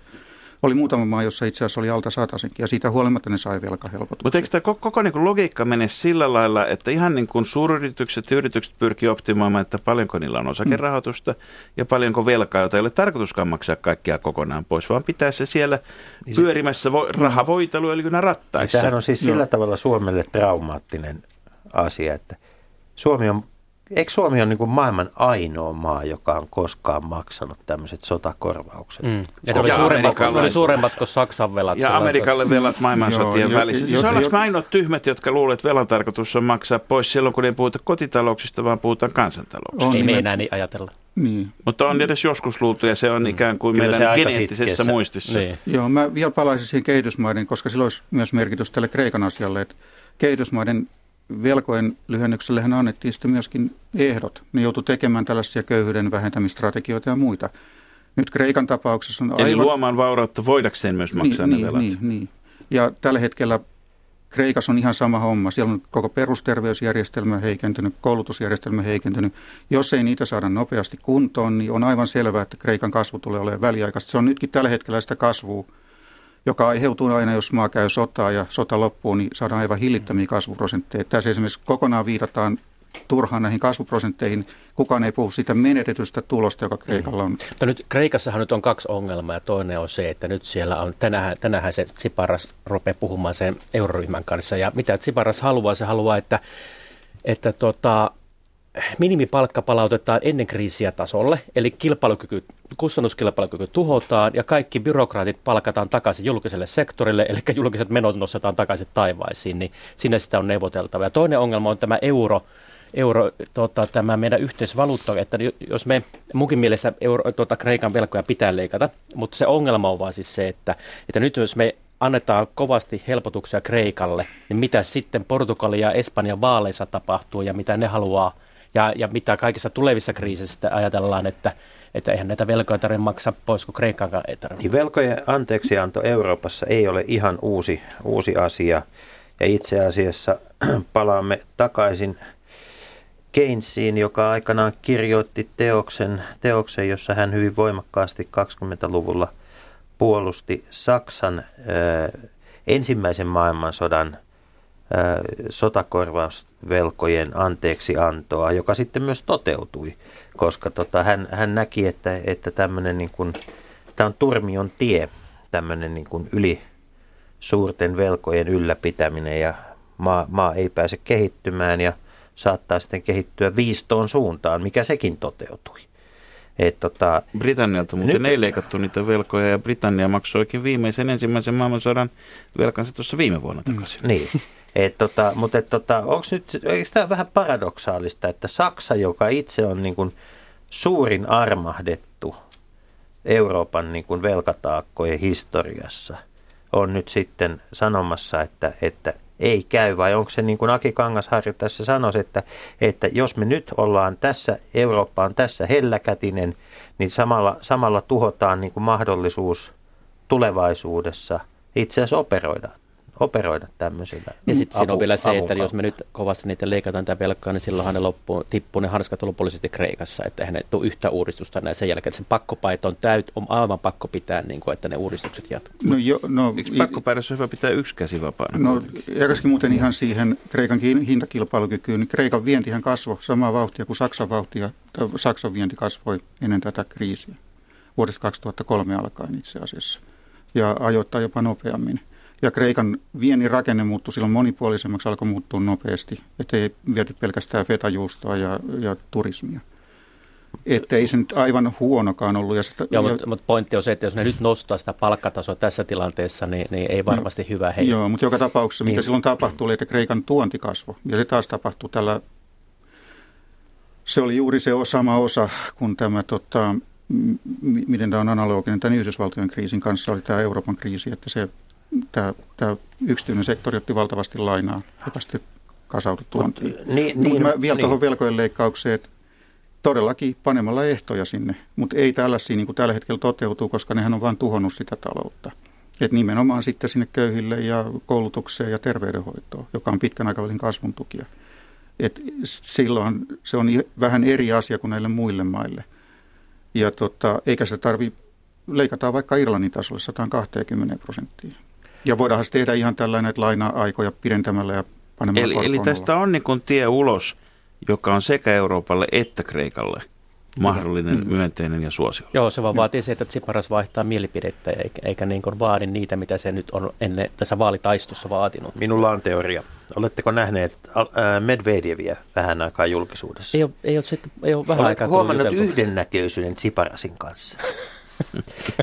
Speaker 7: Oli muutama maa, jossa itse asiassa oli alta satasenkin, ja siitä huolimatta ne sai velkahelpotuksia.
Speaker 5: Mutta eikö tämä koko, koko niin logiikka mene sillä lailla, että ihan niin kuin suuryritykset ja yritykset pyrkii optimoimaan, että paljonko niillä on osakerahoitusta ja paljonko velkaa, jota ei ole tarkoituskaan maksaa kaikkia kokonaan pois, vaan pitää se siellä pyörimässä vo, rahavoitelu, eli nämä rattaissa.
Speaker 1: Tämähän on siis sillä tavalla Suomelle traumaattinen asia, että Suomi on Eikö Suomi ole niin kuin maailman ainoa maa, joka on koskaan maksanut tämmöiset sotakorvaukset?
Speaker 6: Mm. Ja ne oli, suuremmat, ne oli suuremmat kuin Saksan velat.
Speaker 5: Ja Amerikalle velat maailmansotien välissä. Siis
Speaker 7: jo-
Speaker 5: ollaanko
Speaker 7: jo-
Speaker 5: me ainoat tyhmät, jotka luulevat, että velan tarkoitus on maksaa pois silloin, kun ei puhuta kotitalouksista, vaan puhutaan kansantalouksista?
Speaker 7: On
Speaker 6: Ei me enää niin ajatella.
Speaker 7: Niin.
Speaker 5: Mutta on edes joskus luultu, ja se on ikään kuin
Speaker 1: Kyllä
Speaker 5: meidän geneettisessä muistissa.
Speaker 6: Niin.
Speaker 7: Joo, mä vielä palaisin siihen kehitysmaiden, koska sillä olisi myös merkitys tälle Kreikan asialle, että kehitysmaiden velkojen lyhennyksellehän annettiin sitten myöskin ehdot. Ne joutui tekemään tällaisia köyhyyden vähentämistrategioita ja muita. Nyt Kreikan tapauksessa on
Speaker 5: Eli
Speaker 7: aivan...
Speaker 5: luomaan vaurautta voidakseen myös maksaa
Speaker 7: niin,
Speaker 5: ne
Speaker 7: niin,
Speaker 5: velat.
Speaker 7: Niin, niin. Ja tällä hetkellä Kreikassa on ihan sama homma. Siellä on koko perusterveysjärjestelmä heikentynyt, koulutusjärjestelmä heikentynyt. Jos ei niitä saada nopeasti kuntoon, niin on aivan selvää, että Kreikan kasvu tulee olemaan väliaikaista. Se on nytkin tällä hetkellä sitä kasvua, joka aiheutuu aina, jos maa käy sotaa ja sota loppuu, niin saadaan aivan hillittömiä kasvuprosentteja. Tässä esimerkiksi kokonaan viitataan turhaan näihin kasvuprosentteihin. Kukaan ei puhu siitä menetetystä tulosta, joka Kreikalla on.
Speaker 6: Mutta nyt Kreikassahan nyt on kaksi ongelmaa ja toinen on se, että nyt siellä on, tänään, tänään se Tsiparas rupeaa puhumaan sen euroryhmän kanssa ja mitä Tsiparas haluaa, se haluaa, että, että tota, minimipalkka palautetaan ennen kriisiä tasolle, eli kilpailukyky, kustannuskilpailukyky tuhotaan ja kaikki byrokraatit palkataan takaisin julkiselle sektorille, eli julkiset menot nostetaan takaisin taivaisiin, niin sinne sitä on neuvoteltava. Ja toinen ongelma on tämä euro, euro tota, tämä meidän yhteisvaluutta, että jos me, munkin mielestä euro, tota, Kreikan velkoja pitää leikata, mutta se ongelma on vaan siis se, että, että nyt jos me annetaan kovasti helpotuksia Kreikalle, niin mitä sitten Portugalia ja Espanjan vaaleissa tapahtuu ja mitä ne haluaa ja, ja mitä kaikissa tulevissa kriisissä ajatellaan, että, että eihän näitä velkoja tarvitse maksaa pois, kun Kreikkaan ei tarvitse.
Speaker 1: Niin velkojen anteeksianto Euroopassa ei ole ihan uusi, uusi asia. Ja itse asiassa palaamme takaisin Keynesiin, joka aikanaan kirjoitti teoksen, teoksen jossa hän hyvin voimakkaasti 20-luvulla puolusti Saksan ö, ensimmäisen maailmansodan sotakorvausvelkojen anteeksiantoa, joka sitten myös toteutui, koska tota, hän, hän näki, että, että tämmöinen niin kuin, tämä on turmion tie, tämmöinen niin kuin yli suurten velkojen ylläpitäminen ja maa, maa ei pääse kehittymään ja saattaa sitten kehittyä viistoon suuntaan, mikä sekin toteutui. Et tota,
Speaker 5: Britannialta muuten
Speaker 1: Nyt-
Speaker 5: ei leikattu niitä velkoja ja Britannia maksoikin viimeisen ensimmäisen maailmansodan velkansa tuossa viime vuonna takaisin.
Speaker 1: Niin. Et tota, mutta et tota, onko nyt, eikö tämä vähän paradoksaalista, että Saksa, joka itse on niin kuin suurin armahdettu Euroopan niin kuin velkataakkojen historiassa, on nyt sitten sanomassa, että, että ei käy, vai onko se niin kuin Aki Kangasharju tässä sanoisi, että, että jos me nyt ollaan tässä, Eurooppa on tässä helläkätinen, niin samalla, samalla tuhotaan niin kuin mahdollisuus tulevaisuudessa itse asiassa operoida, operoida tämmöisillä
Speaker 6: Ja sitten siinä on vielä se, että jos me nyt kovasti niitä leikataan tätä velkaa, niin silloinhan ne loppuu, tippuu ne hanskat lopullisesti Kreikassa, että eihän ne tule yhtä uudistusta näin sen jälkeen. Että se pakkopaito on täyt, on aivan pakko pitää, niin kuin, että ne uudistukset jatkuu.
Speaker 7: No, jo, no,
Speaker 5: Eikö pakkopäivässä hyvä pitää yksi käsi vapaana?
Speaker 7: No, jakaskin muuten ihan siihen Kreikan ki- hintakilpailukykyyn. Niin Kreikan vientihän kasvoi samaa vauhtia kuin Saksan vauhtia. tai Saksan vienti kasvoi ennen tätä kriisiä. Vuodesta 2003 alkaen itse asiassa. Ja ajoittaa jopa nopeammin. Ja Kreikan viennin rakenne muuttui silloin monipuolisemmaksi, alkoi muuttua nopeasti. Että ei viety pelkästään fetajuustoa ja, ja turismia. Että ei se nyt aivan huonokaan ollut. Ja sitä,
Speaker 6: Joo,
Speaker 7: ja,
Speaker 6: mutta, mutta pointti on se, että jos ne nyt nostaa sitä palkkatasoa tässä tilanteessa, niin, niin ei varmasti hyvä heille.
Speaker 7: Joo, mutta joka tapauksessa, mitä
Speaker 1: Niin.
Speaker 7: silloin tapahtui, oli, että Kreikan tuonti kasvoi. Ja se taas tapahtui tällä, se oli juuri se sama osa, kun tämä, tota, m- miten tämä on analoginen tämän Yhdysvaltojen kriisin kanssa, oli tämä Euroopan kriisi, että se, tämä, tämä yksityinen sektori otti valtavasti lainaa, joka sitten kasautui tuontiin.
Speaker 1: Niin,
Speaker 7: Mutta mä vielä
Speaker 1: niin.
Speaker 7: tuohon velkojen leikkaukseen, että todellakin panemalla ehtoja sinne, mutta ei tällaisia niin kuin tällä hetkellä toteutuu, koska nehän on vain tuhonnut sitä taloutta. Et nimenomaan sitten sinne köyhille ja koulutukseen ja terveydenhoitoon, joka on pitkän aikavälin kasvun tukia. Et silloin se on vähän eri asia kuin näille muille maille. Ja tota, eikä sitä tarvi leikataan vaikka Irlannin tasolle 120 prosenttia. Ja voidaan tehdä ihan tällainen, että laina-aikoja pidentämällä ja panemalla
Speaker 5: Eli, eli tästä on niin kuin tie ulos, joka on sekä Euroopalle että Kreikalle mahdollinen mm. myönteinen ja suosio.
Speaker 6: Joo, se vaan vaatii se, että Tsiparas vaihtaa mielipidettä eikä, eikä niin kuin vaadi niitä, mitä se nyt on ennen tässä vaalitaistossa vaatinut.
Speaker 1: Minulla on teoria. Oletteko nähneet Medvedevia vähän aikaa julkisuudessa?
Speaker 6: Ei ole, ei ole, sitten, ei ole vähän
Speaker 1: Oletko
Speaker 6: aikaa
Speaker 1: huomannut yhdennäköisyyden Tsiparasin kanssa?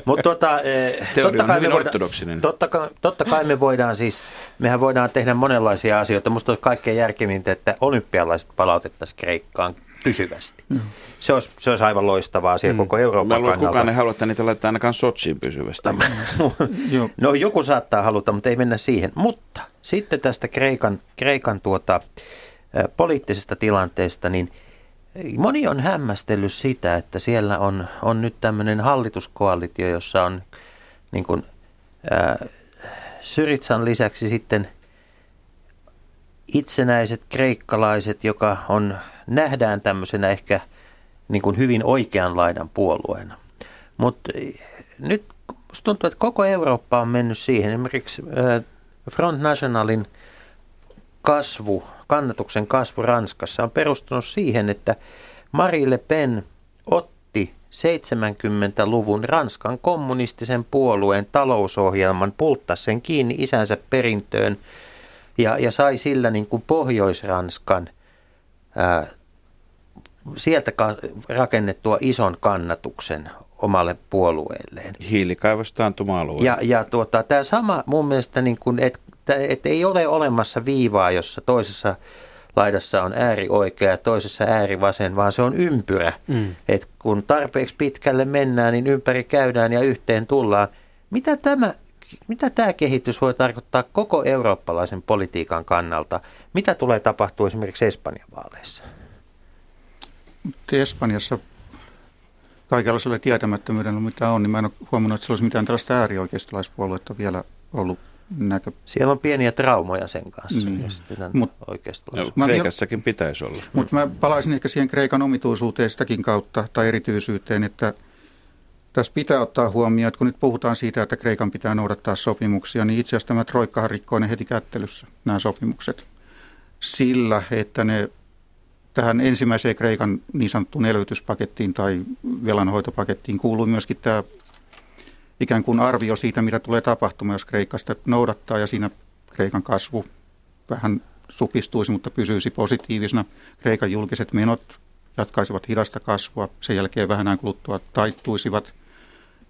Speaker 1: Mutta tota, eh, totta, kai me voidaan, totta, kai, totta kai me voidaan siis, mehän voidaan tehdä monenlaisia asioita. Musta olisi kaikkein järkevintä, että olympialaiset palautettaisiin Kreikkaan pysyvästi. Se, olisi, se olisi aivan loistava asia mm. koko
Speaker 5: Mä
Speaker 1: Euroopan
Speaker 5: luulen, että kukaan ei
Speaker 1: kannalta.
Speaker 5: halua, että niitä laittaa ainakaan Sotsiin pysyvästi.
Speaker 1: No joku saattaa haluta, mutta ei mennä siihen. Mutta sitten tästä Kreikan, Kreikan tuota, ä, poliittisesta tilanteesta, niin moni on hämmästellyt sitä, että siellä on, on nyt tämmöinen hallituskoalitio, jossa on niin kuin, ä, Syritsan lisäksi sitten itsenäiset kreikkalaiset, joka on, nähdään tämmöisenä ehkä niin kuin hyvin oikean laidan puolueena. Mutta nyt tuntuu, että koko Eurooppa on mennyt siihen. Esimerkiksi Front Nationalin kasvu, kannatuksen kasvu Ranskassa on perustunut siihen, että Marie Le Pen otti 70-luvun Ranskan kommunistisen puolueen talousohjelman, pulttasi sen kiinni isänsä perintöön ja, ja sai sillä niin kuin Pohjois-Ranskan ää, sieltä ka- rakennettua ison kannatuksen omalle puolueelleen.
Speaker 5: Hiilikaivostaantuma-alue.
Speaker 1: Ja, ja tuota, tämä sama mun mielestä, niin kuin, että et ei ole olemassa viivaa, jossa toisessa laidassa on äärioikea ja toisessa äärivasen, vaan se on ympyrä. Mm. Et kun tarpeeksi pitkälle mennään, niin ympäri käydään ja yhteen tullaan. Mitä tämä, mitä tämä kehitys voi tarkoittaa koko eurooppalaisen politiikan kannalta? Mitä tulee tapahtua esimerkiksi Espanjan vaaleissa?
Speaker 7: Espanjassa kaikenlaisella tietämättömyydellä, mitä on, niin mä en ole huomannut, että siellä olisi mitään tällaista äärioikeistolaispuoluetta vielä ollut näkö.
Speaker 1: Siellä on pieniä traumoja sen kanssa,
Speaker 7: Niin.
Speaker 1: jos
Speaker 7: Mut-.
Speaker 5: No,
Speaker 7: Mä
Speaker 5: Kreikassakin pitäisi olla.
Speaker 7: Mutta mä palaisin ehkä siihen Kreikan omituisuuteen sitäkin kautta tai erityisyyteen, että tässä pitää ottaa huomioon, että kun nyt puhutaan siitä, että Kreikan pitää noudattaa sopimuksia, niin itse asiassa tämä Troikkahan rikkoi ne heti kättelyssä, nämä sopimukset. Sillä, että ne tähän ensimmäiseen Kreikan niin sanottuun elvytyspakettiin tai velanhoitopakettiin kuuluu myöskin tämä ikään kuin arvio siitä, mitä tulee tapahtumaan, jos Kreikka sitä noudattaa ja siinä Kreikan kasvu vähän supistuisi, mutta pysyisi positiivisena. Kreikan julkiset menot jatkaisivat hidasta kasvua, sen jälkeen vähän kuluttua taittuisivat.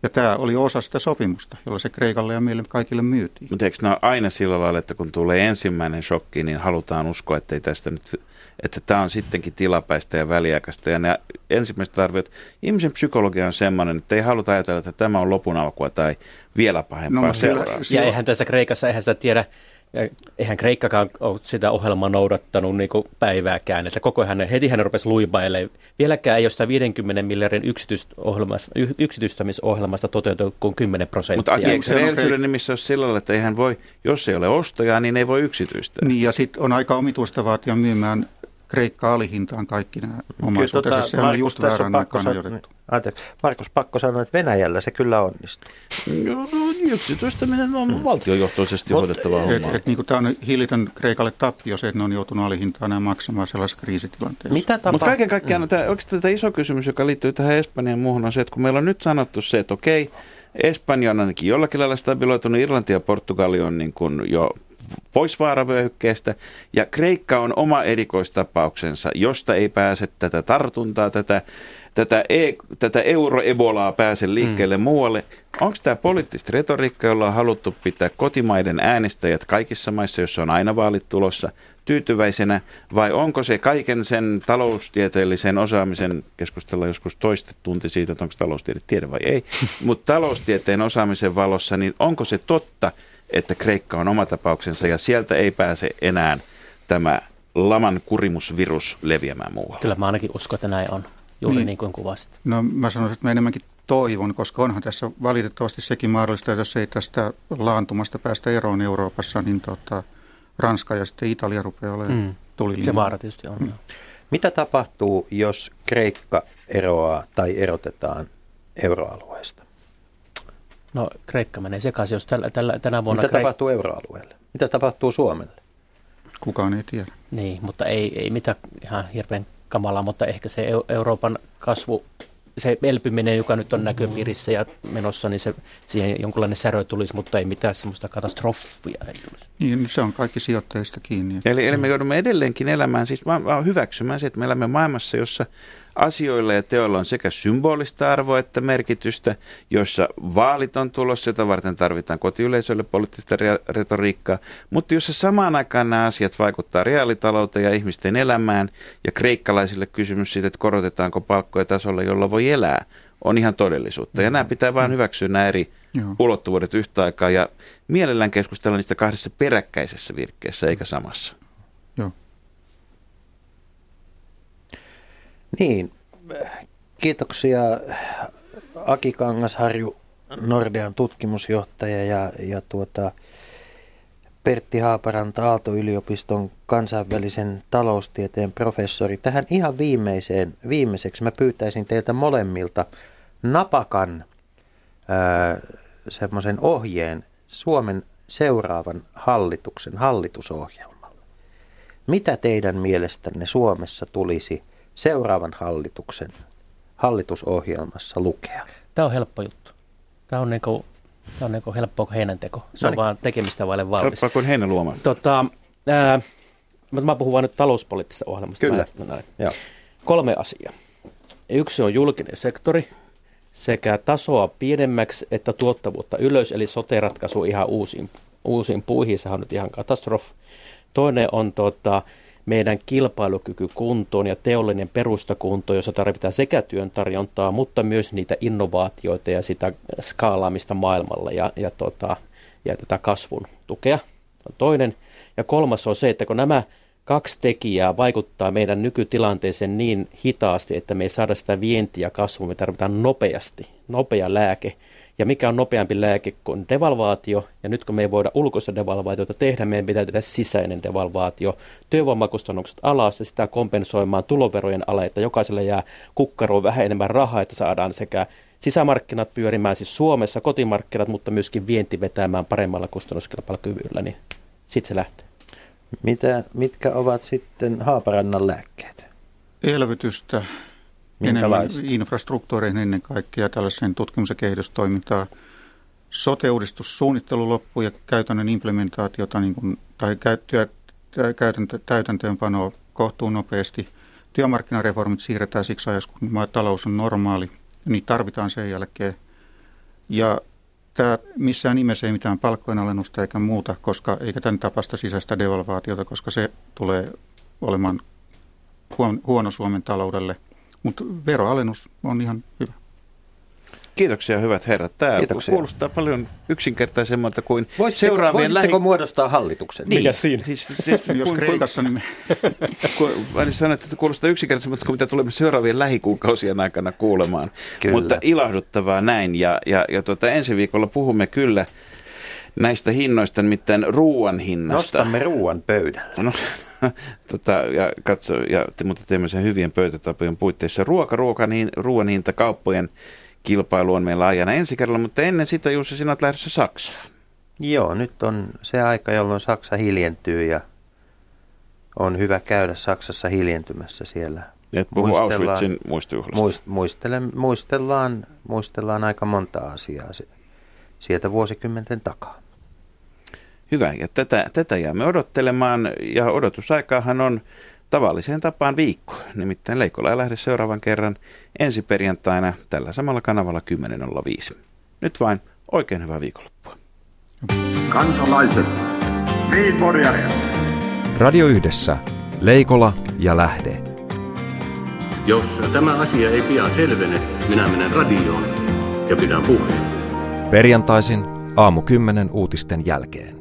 Speaker 7: Ja tämä oli osa sitä sopimusta, jolla se Kreikalle ja meille kaikille myytiin.
Speaker 5: Mutta eikö aina sillä lailla, että kun tulee ensimmäinen shokki, niin halutaan uskoa, että ei tästä nyt, että tämä on sittenkin tilapäistä ja väliaikaista. Ja ne ensimmäiset arviot, ihmisen psykologia on sellainen, että ei haluta ajatella, että tämä on lopun alkua tai vielä pahempaa
Speaker 7: No,
Speaker 5: seuraa.
Speaker 6: Ja eihän tässä Kreikassa, eihän sitä tiedä, ja eihän Kreikkakaan ole sitä ohjelmaa noudattanut niin päivääkään, että koko ajan, heti hän rupesi luibailemaan. Vieläkään ei ole sitä 50 miljardin yksityistämisohjelmasta toteutettu kuin 10 prosenttia.
Speaker 5: Mutta Aki, eikö se
Speaker 7: Se on
Speaker 5: rehellisyyden
Speaker 7: Kreik-
Speaker 5: nimissä ole sillä lailla, että eihän voi, jos ei ole ostajaa, niin ei voi yksityistää.
Speaker 7: Niin ja sitten on aika omituista vaatia myymään Kreikka alihintaan kaikki nämä omaisuutensa.
Speaker 1: tota,
Speaker 7: Sehän on just
Speaker 1: pakko
Speaker 7: aikaan
Speaker 1: san-
Speaker 7: ajoitettu.
Speaker 1: Anteeksi, Markus, pakko sanoa, että Venäjällä se kyllä onnistuu.
Speaker 5: Joo, Yksityistäminen on valtiojohtoisesti
Speaker 1: Mut,
Speaker 5: hoidettava
Speaker 7: Et,
Speaker 5: homma.
Speaker 7: et, niin kuin tämä on hillitön Kreikalle tappio se, että ne on joutunut alihintaan nämä maksamaan sellaisessa kriisitilanteessa.
Speaker 1: Mitä
Speaker 5: Mutta
Speaker 1: tapahtuu?
Speaker 5: kaiken kaikkiaan mm. tämä, oikeastaan tämä iso kysymys, joka liittyy tähän Espanjan muuhun, on se, että kun meillä on nyt sanottu se, että okei, Espanja on ainakin jollakin lailla stabiloitunut, Irlanti ja Portugali on niin kuin jo pois vaaravyöhykkeestä, ja Kreikka on oma erikoistapauksensa, josta ei pääse tätä tartuntaa, tätä, tätä, e, tätä euro-ebolaa pääse liikkeelle mm. muualle. Onko tämä poliittista retoriikkaa, jolla on haluttu pitää kotimaiden äänestäjät kaikissa maissa, joissa on aina vaalit tulossa, tyytyväisenä, vai onko se kaiken sen taloustieteellisen osaamisen, keskustella joskus toista tunti siitä, että onko taloustiede tiede vai ei, mutta taloustieteen osaamisen valossa, niin onko se totta, että Kreikka on oma tapauksensa ja sieltä ei pääse enää tämä laman kurimusvirus leviämään muualle?
Speaker 6: Kyllä mä ainakin uskon, että näin on. Juuri
Speaker 7: Niin.
Speaker 6: niin, kuin kuvasit.
Speaker 7: No mä sanoisin, että mä enemmänkin toivon, koska onhan tässä valitettavasti sekin mahdollista, että jos ei tästä laantumasta päästä eroon Euroopassa, niin tota, Ranska ja sitten Italia rupeaa olemaan
Speaker 6: Mm.
Speaker 7: tulilinjalla.
Speaker 6: Se vaara tietysti on. Mm.
Speaker 1: Mitä tapahtuu, jos Kreikka eroaa tai erotetaan euroalueesta?
Speaker 6: No Kreikka menee sekaisin, jos tällä, tällä, tänä vuonna...
Speaker 1: Mitä
Speaker 6: Kreik-
Speaker 1: tapahtuu euroalueelle? Mitä tapahtuu Suomelle?
Speaker 7: Kukaan ei tiedä.
Speaker 6: Niin, mutta ei, ei mitään ihan hirveän kamalaa, mutta ehkä se Eu- Euroopan kasvu, se elpyminen, joka nyt on näköpiirissä ja menossa, niin se, siihen jonkunlainen särö tulisi, mutta ei mitään semmoista katastrofia ei tulisi.
Speaker 7: Niin, se on kaikki sijoittajista kiinni.
Speaker 5: Eli, eli me joudumme edelleenkin elämään, siis hyväksymään se, että me elämme maailmassa, jossa asioilla ja teoilla on sekä symbolista arvoa että merkitystä, jossa vaalit on tulossa, jota varten tarvitaan kotiyleisölle poliittista retoriikkaa, mutta jossa samaan aikaan nämä asiat vaikuttaa reaalitalouteen ja ihmisten elämään, ja kreikkalaisille kysymys siitä, että korotetaanko palkkoja tasolla, jolla voi elää, on ihan todellisuutta. Ja nämä pitää vain hyväksyä nämä eri
Speaker 7: Joo.
Speaker 5: ulottuvuudet yhtä aikaa, ja mielellään keskustella niistä kahdessa peräkkäisessä virkkeessä, eikä samassa.
Speaker 1: Niin, kiitoksia Aki Kangasharju, Nordean tutkimusjohtaja ja, ja tuota, Pertti Haaparanta Aalto-yliopiston kansainvälisen taloustieteen professori. Tähän ihan viimeiseen, viimeiseksi mä pyytäisin teiltä molemmilta napakan semmoisen ohjeen Suomen seuraavan hallituksen hallitusohjelmalle. Mitä teidän mielestänne Suomessa tulisi seuraavan hallituksen hallitusohjelmassa lukea?
Speaker 6: Tämä on helppo juttu. Tämä on, niinku, tämä on niinku helppoa kuin heinänteko. Se on
Speaker 1: Noniin.
Speaker 6: vaan tekemistä vaille valmis.
Speaker 5: Helppoa kuin heinäluoma.
Speaker 6: Tota, ää, mutta mä puhun vaan nyt talouspoliittisesta ohjelmasta.
Speaker 1: Kyllä.
Speaker 6: Mä, näin.
Speaker 1: Joo.
Speaker 6: Kolme asiaa. Yksi on julkinen sektori, sekä tasoa pienemmäksi että tuottavuutta ylös, eli sote-ratkaisu ihan uusiin, uusiin puihin, sehän on nyt ihan katastrofi. Toinen on tota, meidän kilpailukyky kuntoon ja teollinen perusta kuntoon, jossa tarvitaan sekä työn tarjontaa, mutta myös niitä innovaatioita ja sitä skaalaamista maailmalla ja, ja, tota, ja tätä kasvun tukea. Toinen. Ja kolmas on se, että kun nämä kaksi tekijää vaikuttaa meidän nykytilanteeseen niin hitaasti, että me ei saada sitä vientiä kasvua, me tarvitaan nopeasti, nopea lääke. Ja mikä on nopeampi lääke kuin devalvaatio, ja nyt kun me ei voida ulkoista devalvaatiota tehdä, meidän pitää tehdä sisäinen devalvaatio. Työvoimakustannukset alas ja sitä kompensoimaan tuloverojen alle, että jokaiselle jää kukkaroon vähän enemmän rahaa, että saadaan sekä sisämarkkinat pyörimään siis Suomessa, kotimarkkinat, mutta myöskin vienti vetämään paremmalla kustannuskilpailukyvyllä, niin sitten se lähtee.
Speaker 1: Mitä, mitkä ovat sitten Haaparannan lääkkeet?
Speaker 7: Elvytystä,
Speaker 1: Minkälaista?
Speaker 7: infrastruktuureihin ennen kaikkea tällaiseen tutkimus- ja kehitystoimintaan. Sote-uudistussuunnittelu loppu ja käytännön implementaatiota niin kuin, tai täytäntöönpanoa kohtuun nopeasti. Työmarkkinareformit siirretään siksi ajassa, kun talous on normaali. Niitä tarvitaan sen jälkeen. Ja tämä missään nimessä ei mitään palkkojen alennusta eikä muuta, koska eikä tämän tapasta sisäistä devalvaatiota, koska se tulee olemaan huon- huono Suomen taloudelle. Mutta veroalennus on ihan hyvä.
Speaker 5: Kiitoksia hyvät herrat. Tämä
Speaker 1: Kiitoksia.
Speaker 5: kuulostaa paljon yksinkertaisemmalta kuin
Speaker 1: Voisitteko,
Speaker 5: seuraavien
Speaker 1: voisitteko muodostaa hallituksen?
Speaker 5: Niin,
Speaker 6: Mikä siinä?
Speaker 5: Siis, siis,
Speaker 7: Jos Kreikassa, niin me
Speaker 5: kun, sanoin, että kuulostaa yksinkertaisemmalta kuin mitä tulemme seuraavien lähikuukausien aikana kuulemaan.
Speaker 1: Kyllä.
Speaker 5: Mutta ilahduttavaa näin. Ja, ja, ja tuota, ensi viikolla puhumme kyllä näistä hinnoista, nimittäin ruoan hinnasta.
Speaker 1: Nostamme ruoan pöydälle.
Speaker 5: No, tota, ja katso, ja mutta teemme sen hyvien pöytätapojen puitteissa. Ruoka, ruoka niin, ruoan hinta, kauppojen kilpailu on meillä ajana ensi kerralla, mutta ennen sitä Jussi, sinä olet lähdössä Saksaan.
Speaker 1: Joo, nyt on se aika, jolloin Saksa hiljentyy ja on hyvä käydä Saksassa hiljentymässä siellä.
Speaker 5: Et puhu
Speaker 1: Muistellaan-
Speaker 5: Auschwitzin muistojuhlasta.
Speaker 1: Muist, muistelen, muistellaan, muistellaan aika monta asiaa sieltä vuosikymmenten takaa.
Speaker 5: Hyvä, ja tätä, tätä jäämme odottelemaan, ja odotusaikaahan on tavalliseen tapaan viikko. Nimittäin Leikola ja lähde seuraavan kerran ensi perjantaina tällä samalla kanavalla 10.05. Nyt vain oikein hyvää viikonloppua.
Speaker 2: Kansalaiset, Viinporjare.
Speaker 3: Radio Yhdessä, Leikola ja Lähde.
Speaker 4: Jos tämä asia ei pian selvene, minä menen radioon ja pidän puheen.
Speaker 3: Perjantaisin aamu 10 uutisten jälkeen.